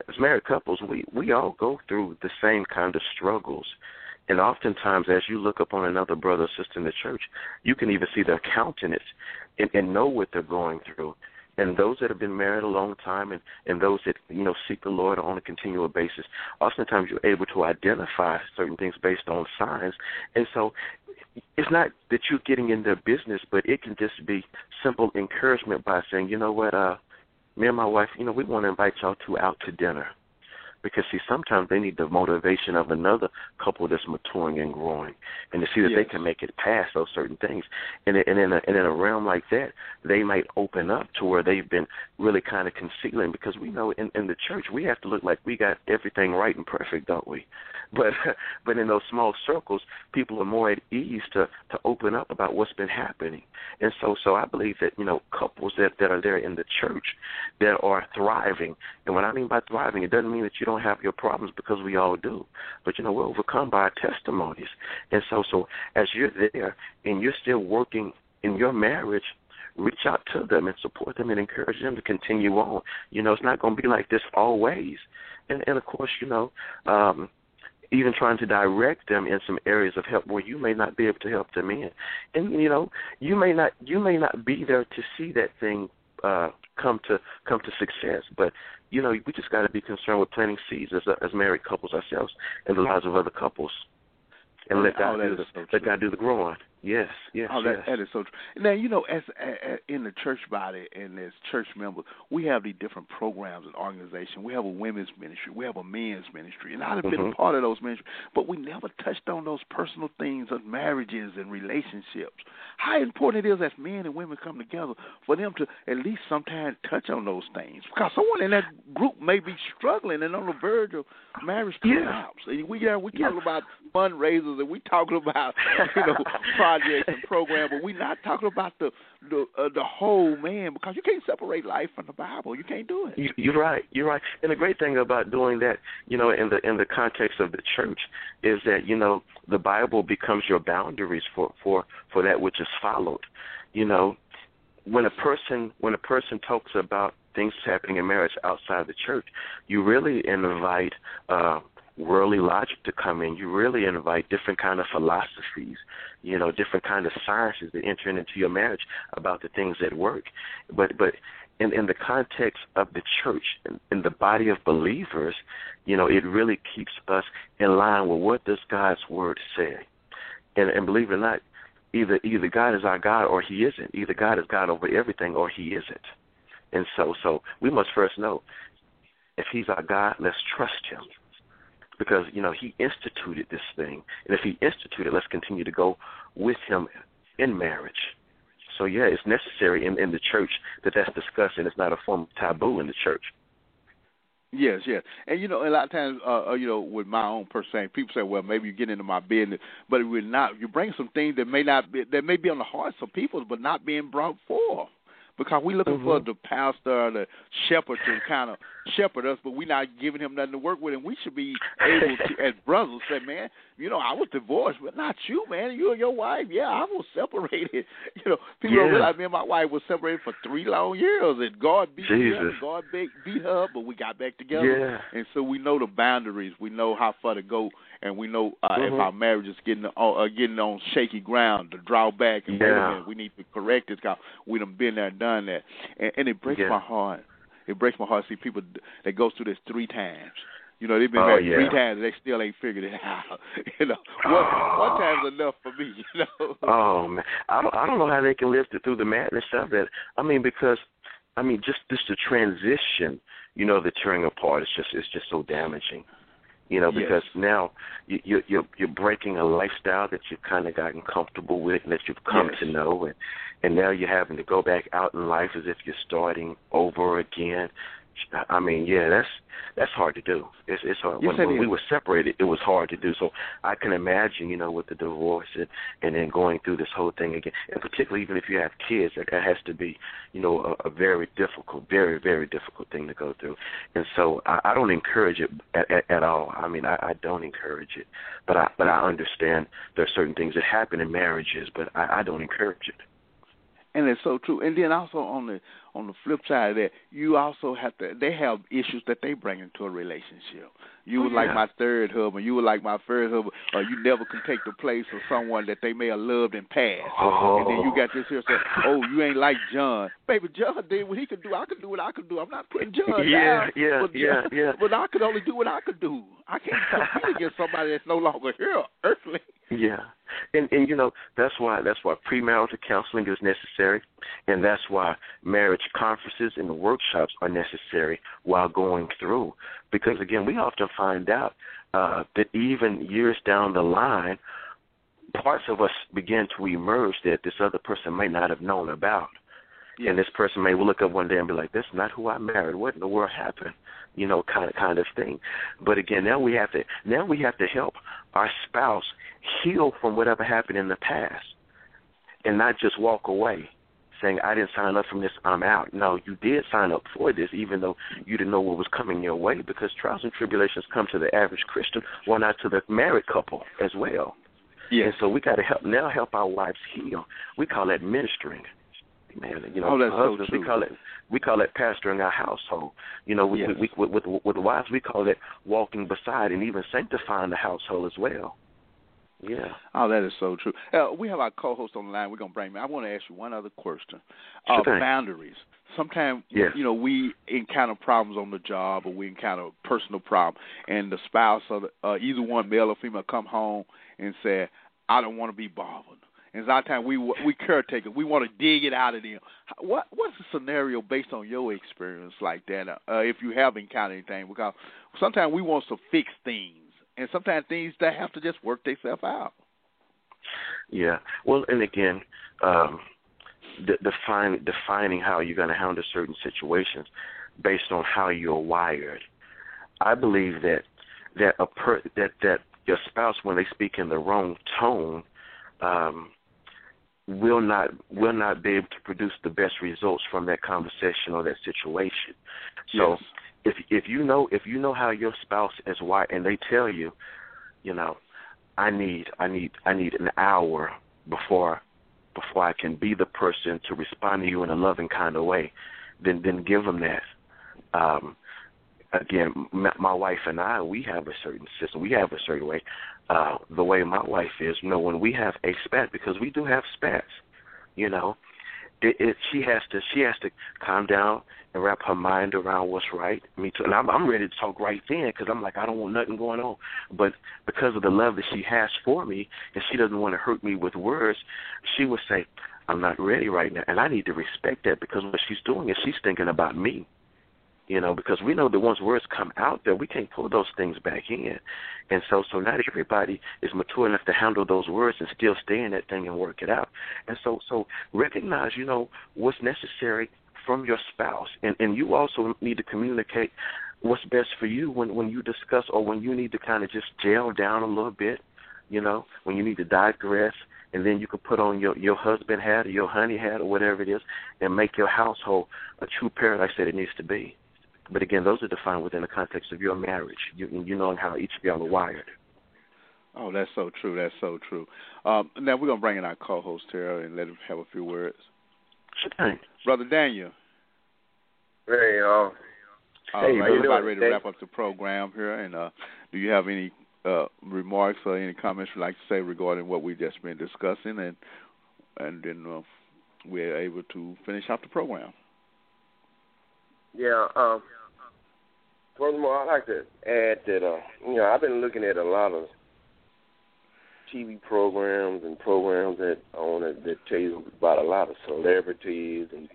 as married couples, we we all go through the same kind of struggles. And oftentimes, as you look upon another brother or sister in the church, you can even see their countenance and, and know what they're going through. And those that have been married a long time and, and those that, you know, seek the Lord on a continual basis, oftentimes you're able to identify certain things based on signs. And so it's not that you're getting in their business, but it can just be simple encouragement by saying, you know what, uh, me and my wife, you know, we want to invite y'all two out to dinner. Because see, sometimes they need the motivation of another couple that's maturing and growing, and to see that they can make it past those certain things. And in- and in a, and in a realm like that, they might open up to where they've been really kind of concealing. Because we know in in the church we have to look like we got everything right and perfect, don't we? But but in those small circles, people are more at ease to to open up about what's been happening. And so so I believe that you know couples that that are there in the church that are thriving. And what I mean by thriving, it doesn't mean that you don't have your problems because we all do. But you know we're overcome by our testimonies. And so so as you're there and you're still working in your marriage. Reach out to them and support them and encourage them to continue on. You know, it's not to be like this always. And and of course, you know, um, even trying to direct them in some areas of help where you may not be able to help them in. And you know, you may not you may not be there to see that thing uh come to come to success, but you know, we just got to be concerned with planting seeds as as married couples ourselves in the lives of other couples. And let Oh, God that do the so let. God do the growing. Yes, yes, Oh, that, yes. that is so true. Now, you know, as uh, in the church body and as church members, we have these different programs and organizations. We have a women's ministry, we have a men's ministry, and I've been a Mhm. part of those ministries. But we never touched on those personal things of marriages and relationships. How important it is as men and women come together for them to at least sometimes touch on those things, because someone in that group may be struggling and on the verge of marriage Yeah. collapse. And we yeah, we Yeah. talking about fundraisers and we talking about you know projects and programs, but we're not talking about the the uh, the whole man because you can't separate life from the Bible. You can't do it. You, you're right. You're right. And the great thing about doing that, you know, in the in the context of the church, is that you know the Bible becomes your boundaries for for for that which is followed. You know, when a person when a person talks about things happening in marriage outside the church, you really invite uh, worldly logic to come in. You really invite different kind of philosophies, you know, different kind of sciences that enter into your marriage about the things that work. But but in in the context of the church, in, in the body of believers, you know, it really keeps us in line with what does God's word say. And and believe it or not, either either God is our God or He isn't. Either God is God over everything or He isn't. And so so we must first know if He's our God, let's trust Him. Because, you know, He instituted this thing. And if He instituted, let's continue to go with Him in marriage. So yeah, it's necessary in, in the church that that's discussed and it's not a form of taboo in the church. Yes, yes, and you know, a lot of times, uh, uh, you know, with my own person, people say, "Well, maybe you get into my business," but we're not. You bring some things that may not be that may be on the hearts of people, but not being brought forth. Because we're looking for Mhm. the pastor, the shepherd to kind of shepherd us, but we're not giving him nothing to work with, and we should be able to, as brothers, say, "Man, you know, I was divorced, but not you, man. You and your wife, yeah, I was separated." You know, people don't Yeah. realize me and my wife was separated for three long years, and God beat Jesus. and God beat, beat her but we got back together. Yeah. And so we know the boundaries. We know how far to go, and we know uh, if Mhm. our marriage is getting on, uh, getting on shaky ground to draw back and wait a Yeah. minute. We need to correct this because we done been there, done that, and, and it breaks Yeah. my heart. It breaks my heart to see people that goes through this three times. You know, they've been Oh, yeah. three times and they still ain't figured it out. you know, one, one time's enough for me. You know. Oh man, I don't I don't know how they can live through the madness of that. I mean, because I mean, just just the transition, you know the tearing apart is just it's just so damaging. You know, Yes. because now you, you you're you're breaking a lifestyle that you've kind of gotten comfortable with and that you've come Yes. to know, and and now you're having to go back out in life as if you're starting over again. I mean, yeah, that's that's hard to do. It's it's hard. When when we were separated, it was hard to do. So I can imagine, you know, with the divorce and and then going through this whole thing again, and particularly even if you have kids, that that has to be, you know, a, a very difficult, very very difficult thing to go through. And so I, I don't encourage it at, at, at all. I mean, I, I don't encourage it, but I but I understand there are certain things that happen in marriages, but I, I don't encourage it. and it's so true. And then also on the on the flip side of that, you also have to. They have issues that they bring into a relationship. You Oh, were like my third husband. You were like my first husband, or you never can take the place of someone that they may have loved and passed. Oh. And then you got this here saying, "Oh, you ain't like John, baby. John did what he could do. I could do what I could do. I'm not putting John Yeah, down. yeah, but, yeah, yeah. But I could only do what I could do. I can't compete against somebody that's no longer here, earthly. Yeah, and and you know that's why that's why premarital counseling is necessary, and that's why marriage conferences and workshops are necessary while going through. Because again, we often find out uh, that even years down the line, parts of us begin to emerge that this other person may not have known about. And this person may look up one day and be like, "This is not who I married. What in the world happened?" You know, kind of kind of thing. But again, now we have to now we have to help our spouse heal from whatever happened in the past, and not just walk away saying, "I didn't sign up from this. I'm out." No, you did sign up for this, even though you didn't know what was coming your way, because trials and tribulations come to the average Christian, well, not to the married couple as well. Yes. And so we got to help now help our wives heal. We call that ministering. Man, you know, Oh, that's so husbands, true. we call it we call it pastoring our household. You know, we, Yes. we, we with with wives we call it walking beside and even sanctifying the household as well. Yeah. Oh, that is so true. Uh, we have our co-host on the line. We're gonna bring. I want to ask you one other question. Uh, thing. boundaries. Sometimes, Yes. you know, we encounter problems on the job, or we encounter a personal problem, and the spouse or the, uh, either one, male or female, come home and say, "I don't want to be bothered." And a lot of times we we caretaker. We want to dig it out of them. What what's the scenario based on your experience like that? Uh, if you have encountered anything, because sometimes we want to fix things, and sometimes things that have to just work themselves out. Yeah. Well, and again, um, de- define, defining how you're going to handle certain situations based on how you're wired. I believe that that a per, that that your spouse, when they speak in the wrong tone, um, will not will not be able to produce the best results from that conversation or that situation. So Yes. if if you know if you know how your spouse is wired and they tell you, you know, I need I need I need an hour before before I can be the person to respond to you in a loving kind of way, then then give them that. Um, again, my, wife and I, we have a certain system. We have a certain way. Uh, the way my wife is, you know, when we have a spat, because we do have spats, you know, it, it she has to she has to calm down and wrap her mind around what's right. Me too, and I'm I'm ready to talk right then because I'm like I don't want nothing going on. But because of the love that she has for me, and she doesn't want to hurt me with words, she would say, "I'm not ready right now," and I need to respect that because what she's doing is she's thinking about me. You know, because we know that once words come out there, we can't pull those things back in, and so so not everybody is mature enough to handle those words and still stay in that thing and work it out. And so so recognize, you know, what's necessary from your spouse, and and you also need to communicate what's best for you when when you discuss or when you need to kind of just gel down a little bit, you know, when you need to digress, and then you can put on your your husband hat or your honey hat or whatever it is, and make your household a true paradise that it needs to be. But again, those are defined within the context of your marriage. You you knowing how each of y'all are wired. Oh, that's so true. That's so true. Um, now we're gonna bring in our co-host here and let him have a few words. Sure thing. Brother Daniel. Hey, y'all. All Hey, right, we're about ready to wrap up the program here. And uh, do you have any uh, remarks or any comments you'd like to say regarding what we've just been discussing? And and then uh, we're able to finish off the program. Yeah. Um. Furthermore, I'd like to add that uh, you know I've been looking at a lot of TV programs and programs that on it that tell you about a lot of celebrities and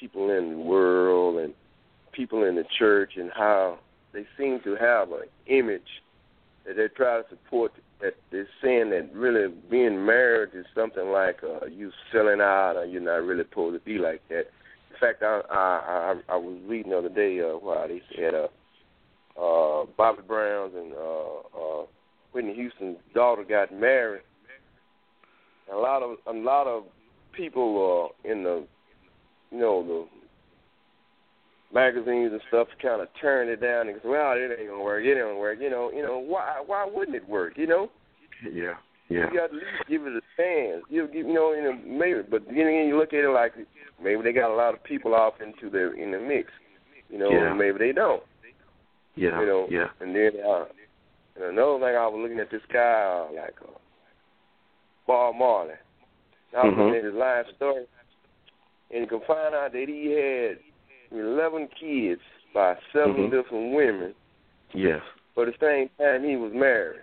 people in the world and people in the church and how they seem to have an image that they try to support that they're saying that really being married is something like uh, you selling out or you're not really supposed to be like that. In fact, I I I, I was reading the other day uh, why they said uh, uh, Bobby Brown's and uh, uh, Whitney Houston's daughter got married. A lot of a lot of people uh, in the you know the magazines and stuff kind of turn it down and go, well, it ain't gonna work, it ain't gonna work. You know, you know why why wouldn't it work? You know. Yeah. Yeah. You got to at least give it a chance. You, you know, you know, maybe, but then again, you look at it like maybe they got a lot of people off into their in the mix. You know, Yeah. maybe they don't. Yeah. You know, Yeah. and then uh, and another thing, I was looking at this guy uh, like uh, Bob Marley. I was Mhm. looking at his life story, and you can find out that he had eleven kids by 7 Mhm. different women. Yes. But at the same time, he was married.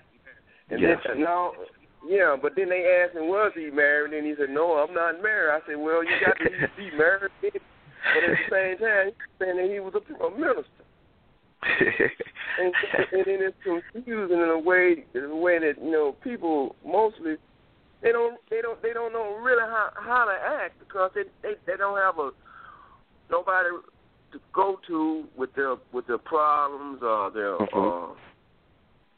And Yes. then no, yeah, but then they asked him, was he married? And he said, no, I'm not married. I said, well, you got to be married. But at the same time, he was saying that he was a, a minister. and, and then it's confusing in a way, in a way that you know people mostly they don't they don't they don't know really how how to act because they they, they don't have a nobody to go to with their with their problems or their Mhm. uh,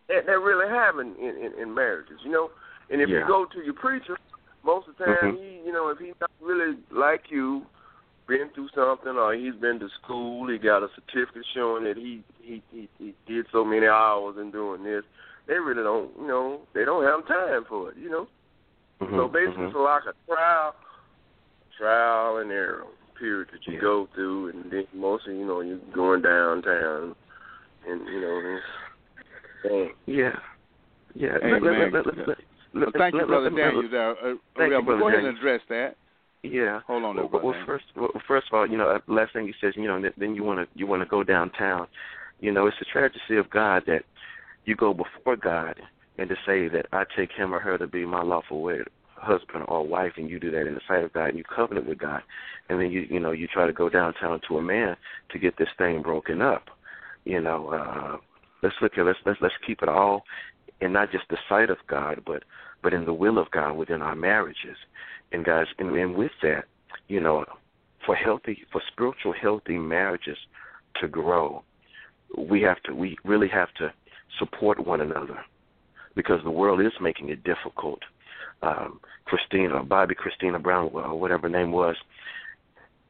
that they're really having in, in in marriages, you know. And if Yeah. you go to your preacher, most of the time Mhm. he you know if he's not really like you, been through something or he's been to school, he got a certificate showing that he he he, he did so many hours in doing this. They really don't, you know, they don't have time for it, you know. So Mhm, basically, mhm. it's like a trial, trial and error period that you Yeah. go through, and then mostly, you know, you're going downtown, and you know, uh, Yeah. Yeah. Amen. Let- let- let- let- let- Well, thank you, Brother Daniel. Uh, Thank you, Brother go ahead and address that. Yeah. Hold on Well, Brother well, first, well, first of all, you know, uh, last thing you said, you know, then you want to you want to go downtown. You know, it's a tragedy of God that you go before God and to say that I take him or her to be my lawful wed husband or wife, and you do that in the sight of God, and you covenant with God, and then you you know you try to go downtown to a man to get this thing broken up. You know, uh, let's look at let's let's let's keep it all in not just the sight of God, but but in the will of God within our marriages. And guys, and, and with that, you know, for healthy, for spiritual healthy marriages to grow, we have to, we really have to support one another because the world is making it difficult. Um, Kristina, Bobbi Kristina Brown, or whatever name was,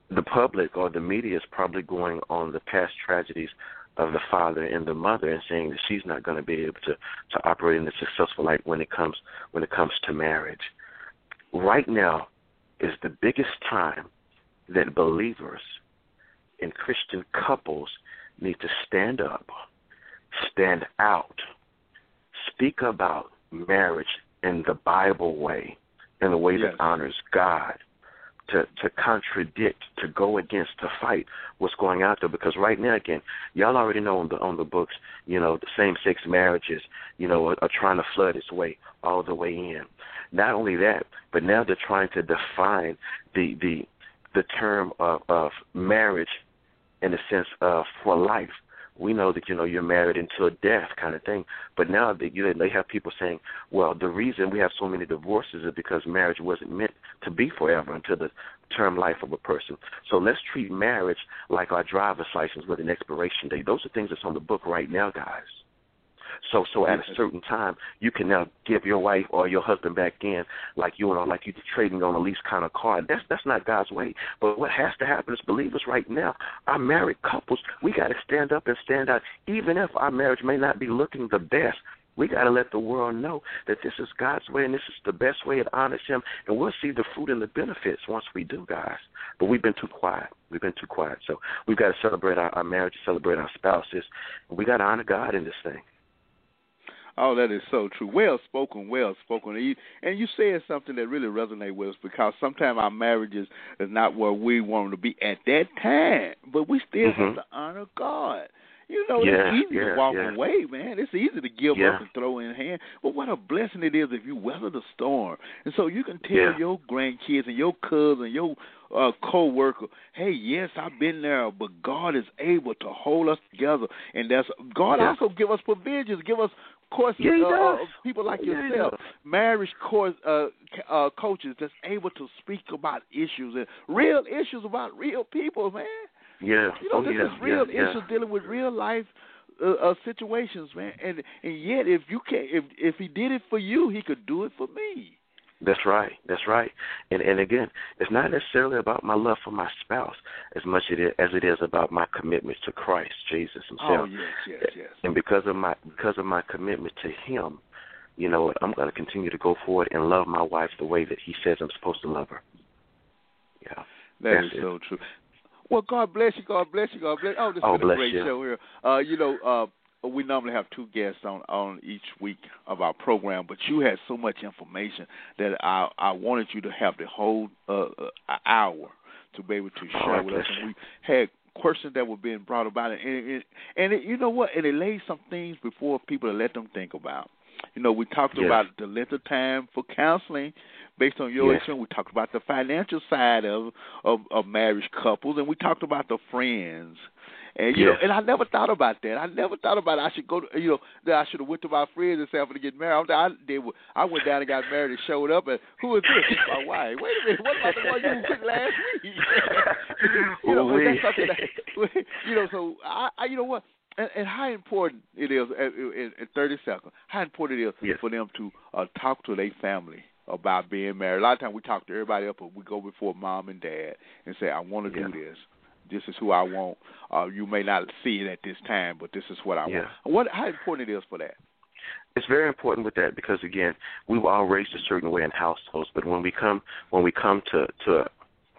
the public or the media is probably going on the past tragedies of the father and the mother and saying that she's not going to be able to to operate in a successful life when it comes when it comes to marriage. Right now is the biggest time that believers and Christian couples need to stand up, stand out, speak about marriage in the Bible way, in a way Yes. that honors God, to to contradict, to go against, to fight what's going out there. Because right now, again, y'all already know on the on the books, you know, the same sex marriages, you know, are, are trying to flood its way all the way in. Not only that, but now they're trying to define the the the term of, of marriage in the sense of for life. We know that you know you're married until death, kind of thing. But now they they have people saying, well, the reason we have so many divorces is because marriage wasn't meant to be forever until the term life of a person. So let's treat marriage like our driver's license with an expiration date. Those are things that's on the book right now, guys. So so at a certain time you can now give your wife or your husband back in like you know like you're trading on a lease kind of car. That's that's not God's way. But what has to happen is believers right now, our married couples, we gotta stand up and stand out, even if our marriage may not be looking the best. We got to let the world know that this is God's way and this is the best way it honors Him, and we'll see the fruit and the benefits once we do, guys. But we've been too quiet. We've been too quiet. So we've got to celebrate our, our marriage, celebrate our spouses, we got to honor God in this thing. Oh, that is so true. Well spoken, well spoken. And you, and you said something that really resonated with us because sometimes our marriages is not where we want them to be at that time, but we still have Mhm. to honor God. You know, Yeah, it's easy yeah, to walk yeah. away, man. It's easy to give up and throw in hand. But what a blessing it is if you weather the storm. And so you can tell your grandkids and your cousin, your uh co-worker, hey, yes, I've been there, but God is able to hold us together. And that's God also give us provisions, give us courses, Yeah, uh, does. people like yourself, does. marriage course uh, uh, coaches that's able to speak about issues and real issues about real people, man. Yeah. You know, oh, this yeah, is real yeah, issues dealing with real life uh, uh, situations, man. And and yet, if you can, if if he did it for you, he could do it for me. That's right. That's right. And and again, it's not necessarily about my love for my spouse as much as it is, as it is about my commitment to Christ, Jesus Himself. Oh yes, yes, yes. And because of my because of my commitment to Him, you know, I'm going to continue to go forward and love my wife the way that He says I'm supposed to love her. Yeah. That's it. so true. Well, God bless you. God bless you. God bless. Oh, this Oh, been a bless great you. show here. Uh, you know, uh, we normally have two guests on on each week of our program, but you had so much information that I I wanted you to have the whole uh, uh, hour to be able to Oh, share with us. And we had questions that were being brought about, and and, and it, you know what? And it laid some things before people to let them think about. You know, we talked Yes. about the length of time for counseling based on your Yes. experience. We talked about the financial side of, of of marriage couples, and we talked about the friends. And you know, and I never thought about that. I never thought about I should go to you know that I should have went to my friends and said I'm to get married. I, they were, I went down and got married and showed up and who is this? My wife. Wait a minute, what about the one you took last week? you know, that's something that you know. So I, I you know what. And, and how important it is in, in 30 seconds. How important it is Yes. for them to uh, talk to their family about being married. A lot of times we talk to everybody else, but we go before mom and dad and say, "I want to Yeah. do this. This is who I want. Uh, you may not see it at this time, but this is what I Yeah. want." What? How important it is for that? it's very important with that because again, we were all raised a certain way in households, but when we come when we come to to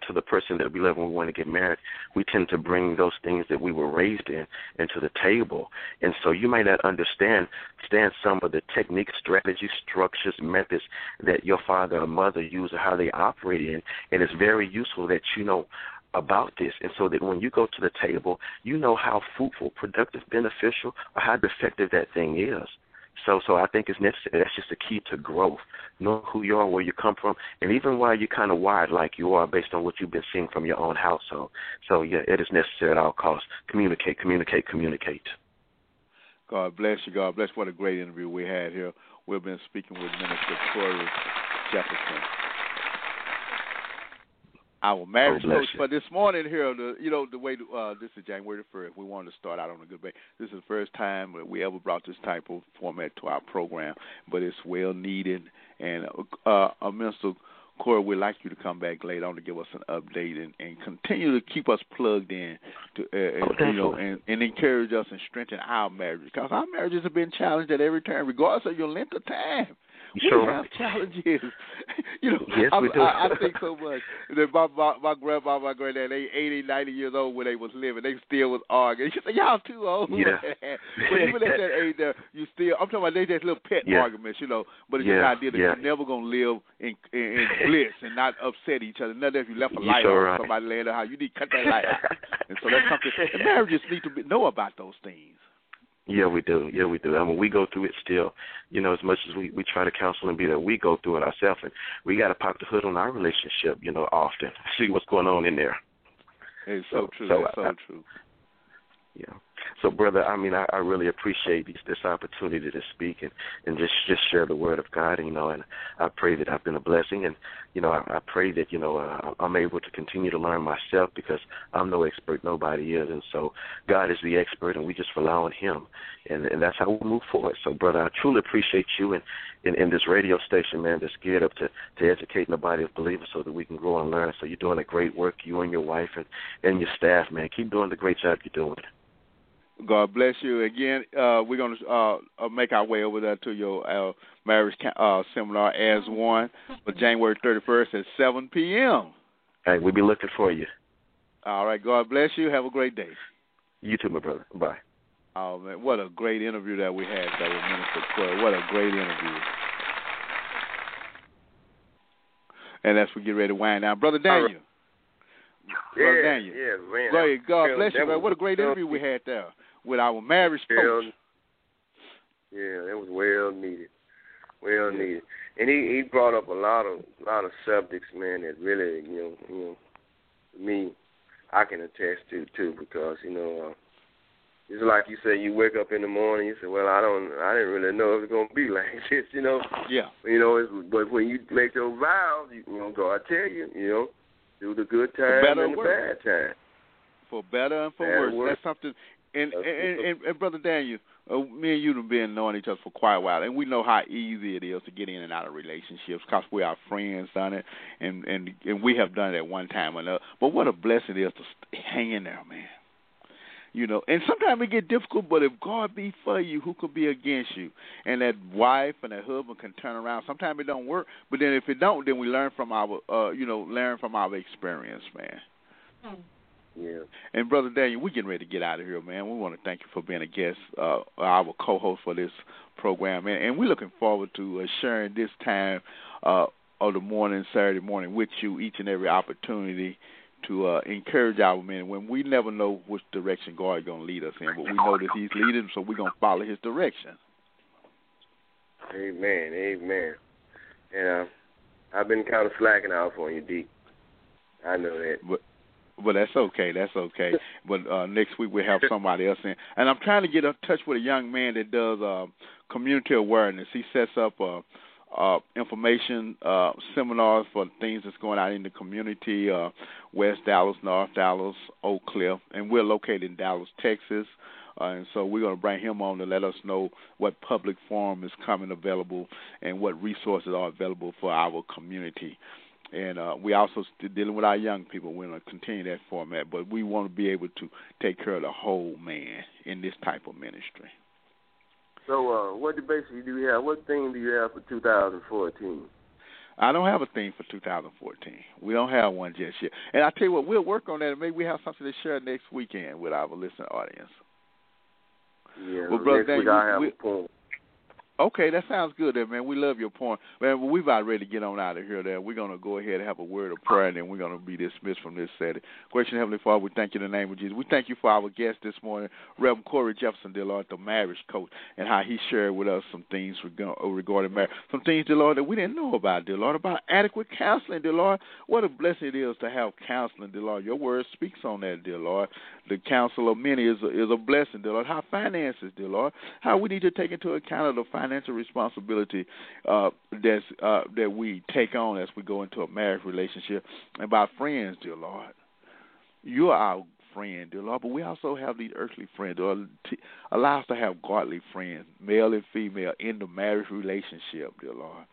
to the person that we love when we want to get married, we tend to bring those things that we were raised in into the table. And so you might not understand understand some of the techniques, strategies, structures, methods that your father or mother use or how they operate in. And it's very useful that you know about this and so that when you go to the table you know how fruitful, productive, beneficial, or how effective that thing is. So, so I think it's necessary. That's just the key to growth. Know who you are, where you come from, and even why you're kind of wired like you are based on what you've been seeing from your own household. So, yeah, it is necessary at all costs. Communicate, communicate, communicate. God bless you. God bless. What a great interview we had here. We've been speaking with Minister Corey Jefferson. Our marriage Oh, coach for this morning here, the you know the way uh, this is January the first. We wanted to start out on a good base. This is the first time that we ever brought this type of format to our program, but it's well needed. And uh, uh, Minister Corey, we'd like you to come back later on to give us an update and, and continue to keep us plugged in to uh, Oh, and, you know and, and encourage us and strengthen our marriages because our marriages have been challenged at every turn, regardless of your length of time. You we sure have challenges. you know, Yes, I, we do. I, I think so much that my my, my grandma, my granddad, they 80, 90 years old when they was living. They still was arguing. You say y'all too old. Yeah. but even at that age, there, you still. I'm talking about they just little pet Yeah. arguments, you know. But it's Yeah, just the idea that yeah. you're never gonna live in, in, in bliss and not upset each other. Nothing if you left a You light sure on right. somebody laying there, how you need to cut that light out. And so that's something. And marriages need to be, know about those things. Yeah, we do. Yeah, we do. I mean, we go through it still. You know, as much as we we try to counsel and be there, we go through it ourselves, and we got to pop the hood on our relationship. You know, often see what's going on in there. It's so, So- true. so It's so I- true. Yeah. So, brother, I mean, I, I really appreciate this, this opportunity to speak and, and just just share the word of God. You know, and I pray that I've been a blessing, and you know, I, I pray that you know uh, I'm able to continue to learn myself because I'm no expert, nobody is, and so God is the expert, and we just rely on Him, and and that's how we move forward. So, brother, I truly appreciate you and in, in this radio station, man, that's geared up to to educate the body of believers so that we can grow and learn. So you're doing a great work, you and your wife and and your staff, man. Keep doing the great job you're doing. God bless you again. Uh, we're going to uh, uh, make our way over there to your uh, marriage uh, seminar as one for January 31st at 7 p.m. Hey, we'll be looking for you. All right. God bless you. Have a great day. You too, my brother. Bye. Oh man, what a great interview that we had there with Minister Corey. What a great interview. And as we get ready to wind down, brother Daniel. Brother Yeah, Daniel. yeah, man. Go. God bless you, that man. What a great interview we had there with our marriage Well, coach. yeah, it was well needed, well needed, and he he brought up a lot of lot of subjects, man, that really you know you know me I can attest to too because you know. Uh, it's like you say, you wake up in the morning, you say, "Well, I don't, I didn't really know it was gonna be like this," you know. Yeah. You know, it's, but when you make those vows, you, you know, God tell you, you know, do the good times and the worse. bad times. For better and for Bad worse. worse. That's something. And and, and, and brother Daniel, uh, me and you have been knowing each other for quite a while, and we know how easy it is to get in and out of relationships because we are friends done it, and and and we have done it at one time or another. But what a blessing it is to st- hang in there, man. You know, and sometimes it get difficult, but if God be for you, who could be against you? And that wife and that husband can turn around. Sometimes it don't work, but then if it don't, then we learn from our, uh, you know, learn from our experience, man. Yeah. And brother Daniel, we're getting ready to get out of here, man. We want to thank you for being a guest, uh, our co-host for this program, and, and we're looking forward to uh, sharing this time uh, of the morning, Saturday morning, with you each and every opportunity to uh, encourage our men women. We never know which direction God is going to lead us in, but we know that He's leading, so we're going to follow His direction. Amen. Amen. And uh, I've been kind of slacking off on you, D. I know that. But but that's okay. That's okay. But uh, next week we'll have somebody else in, and I'm trying to get in touch with a young man that does uh, community awareness. He sets up uh, uh, information uh, seminars for things that's going on in the community, uh, West Dallas, North Dallas, Oak Cliff, and we're located in Dallas, Texas. Uh, and so we're going to bring him on to let us know what public forum is coming available and what resources are available for our community. And uh, we also still dealing with our young people. We're going to continue that format, but we want to be able to take care of the whole man in this type of ministry. So, uh, what basically do you have? What theme do you have for 2014? I don't have a theme for 2014. We don't have one just yet. And I tell you what, we'll work on that, and maybe we have something to share next weekend with our listening audience. Yeah. Well, brother next week Daniel, I have we- a poem. Okay, that sounds good, there, man. We love your point, man. We've about ready to get on out of here. There, we're gonna go ahead and have a word of prayer, and then we're gonna be dismissed from this setting. Gracious Heavenly Father, we thank you in the name of Jesus. We thank you for our guest this morning, Reverend Corey Jefferson, dear Lord, the marriage coach, and how he shared with us some things uh, regarding marriage, some things, dear Lord, that we didn't know about, dear Lord, about adequate counseling, dear Lord. What a blessing it is to have counseling, dear Lord. Your word speaks on that, dear Lord. The counsel of many is a, is a blessing, dear Lord. How finances, dear Lord. How we need to take into account of the financial responsibility uh, that's uh, that we take on as we go into a marriage relationship, and about friends, dear Lord. You are our friend, dear Lord, but we also have these earthly friends. Or Allow us to have godly friends, male and female, in the marriage relationship, dear Lord.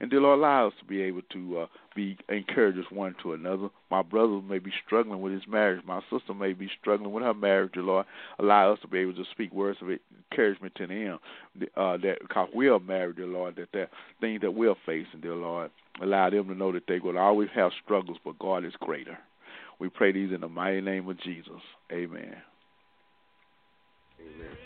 And Lord, allow us to be able to uh, be encouragers one to another. My brother may be struggling with his marriage. My sister may be struggling with her marriage, dear Lord. Allow us to be able to speak words of encouragement to them. Uh, that because we are married, dear Lord, that that things that we're facing, dear Lord, allow them to know that they're going to always have struggles, but God is greater. We pray these in the mighty name of Jesus. Amen. especially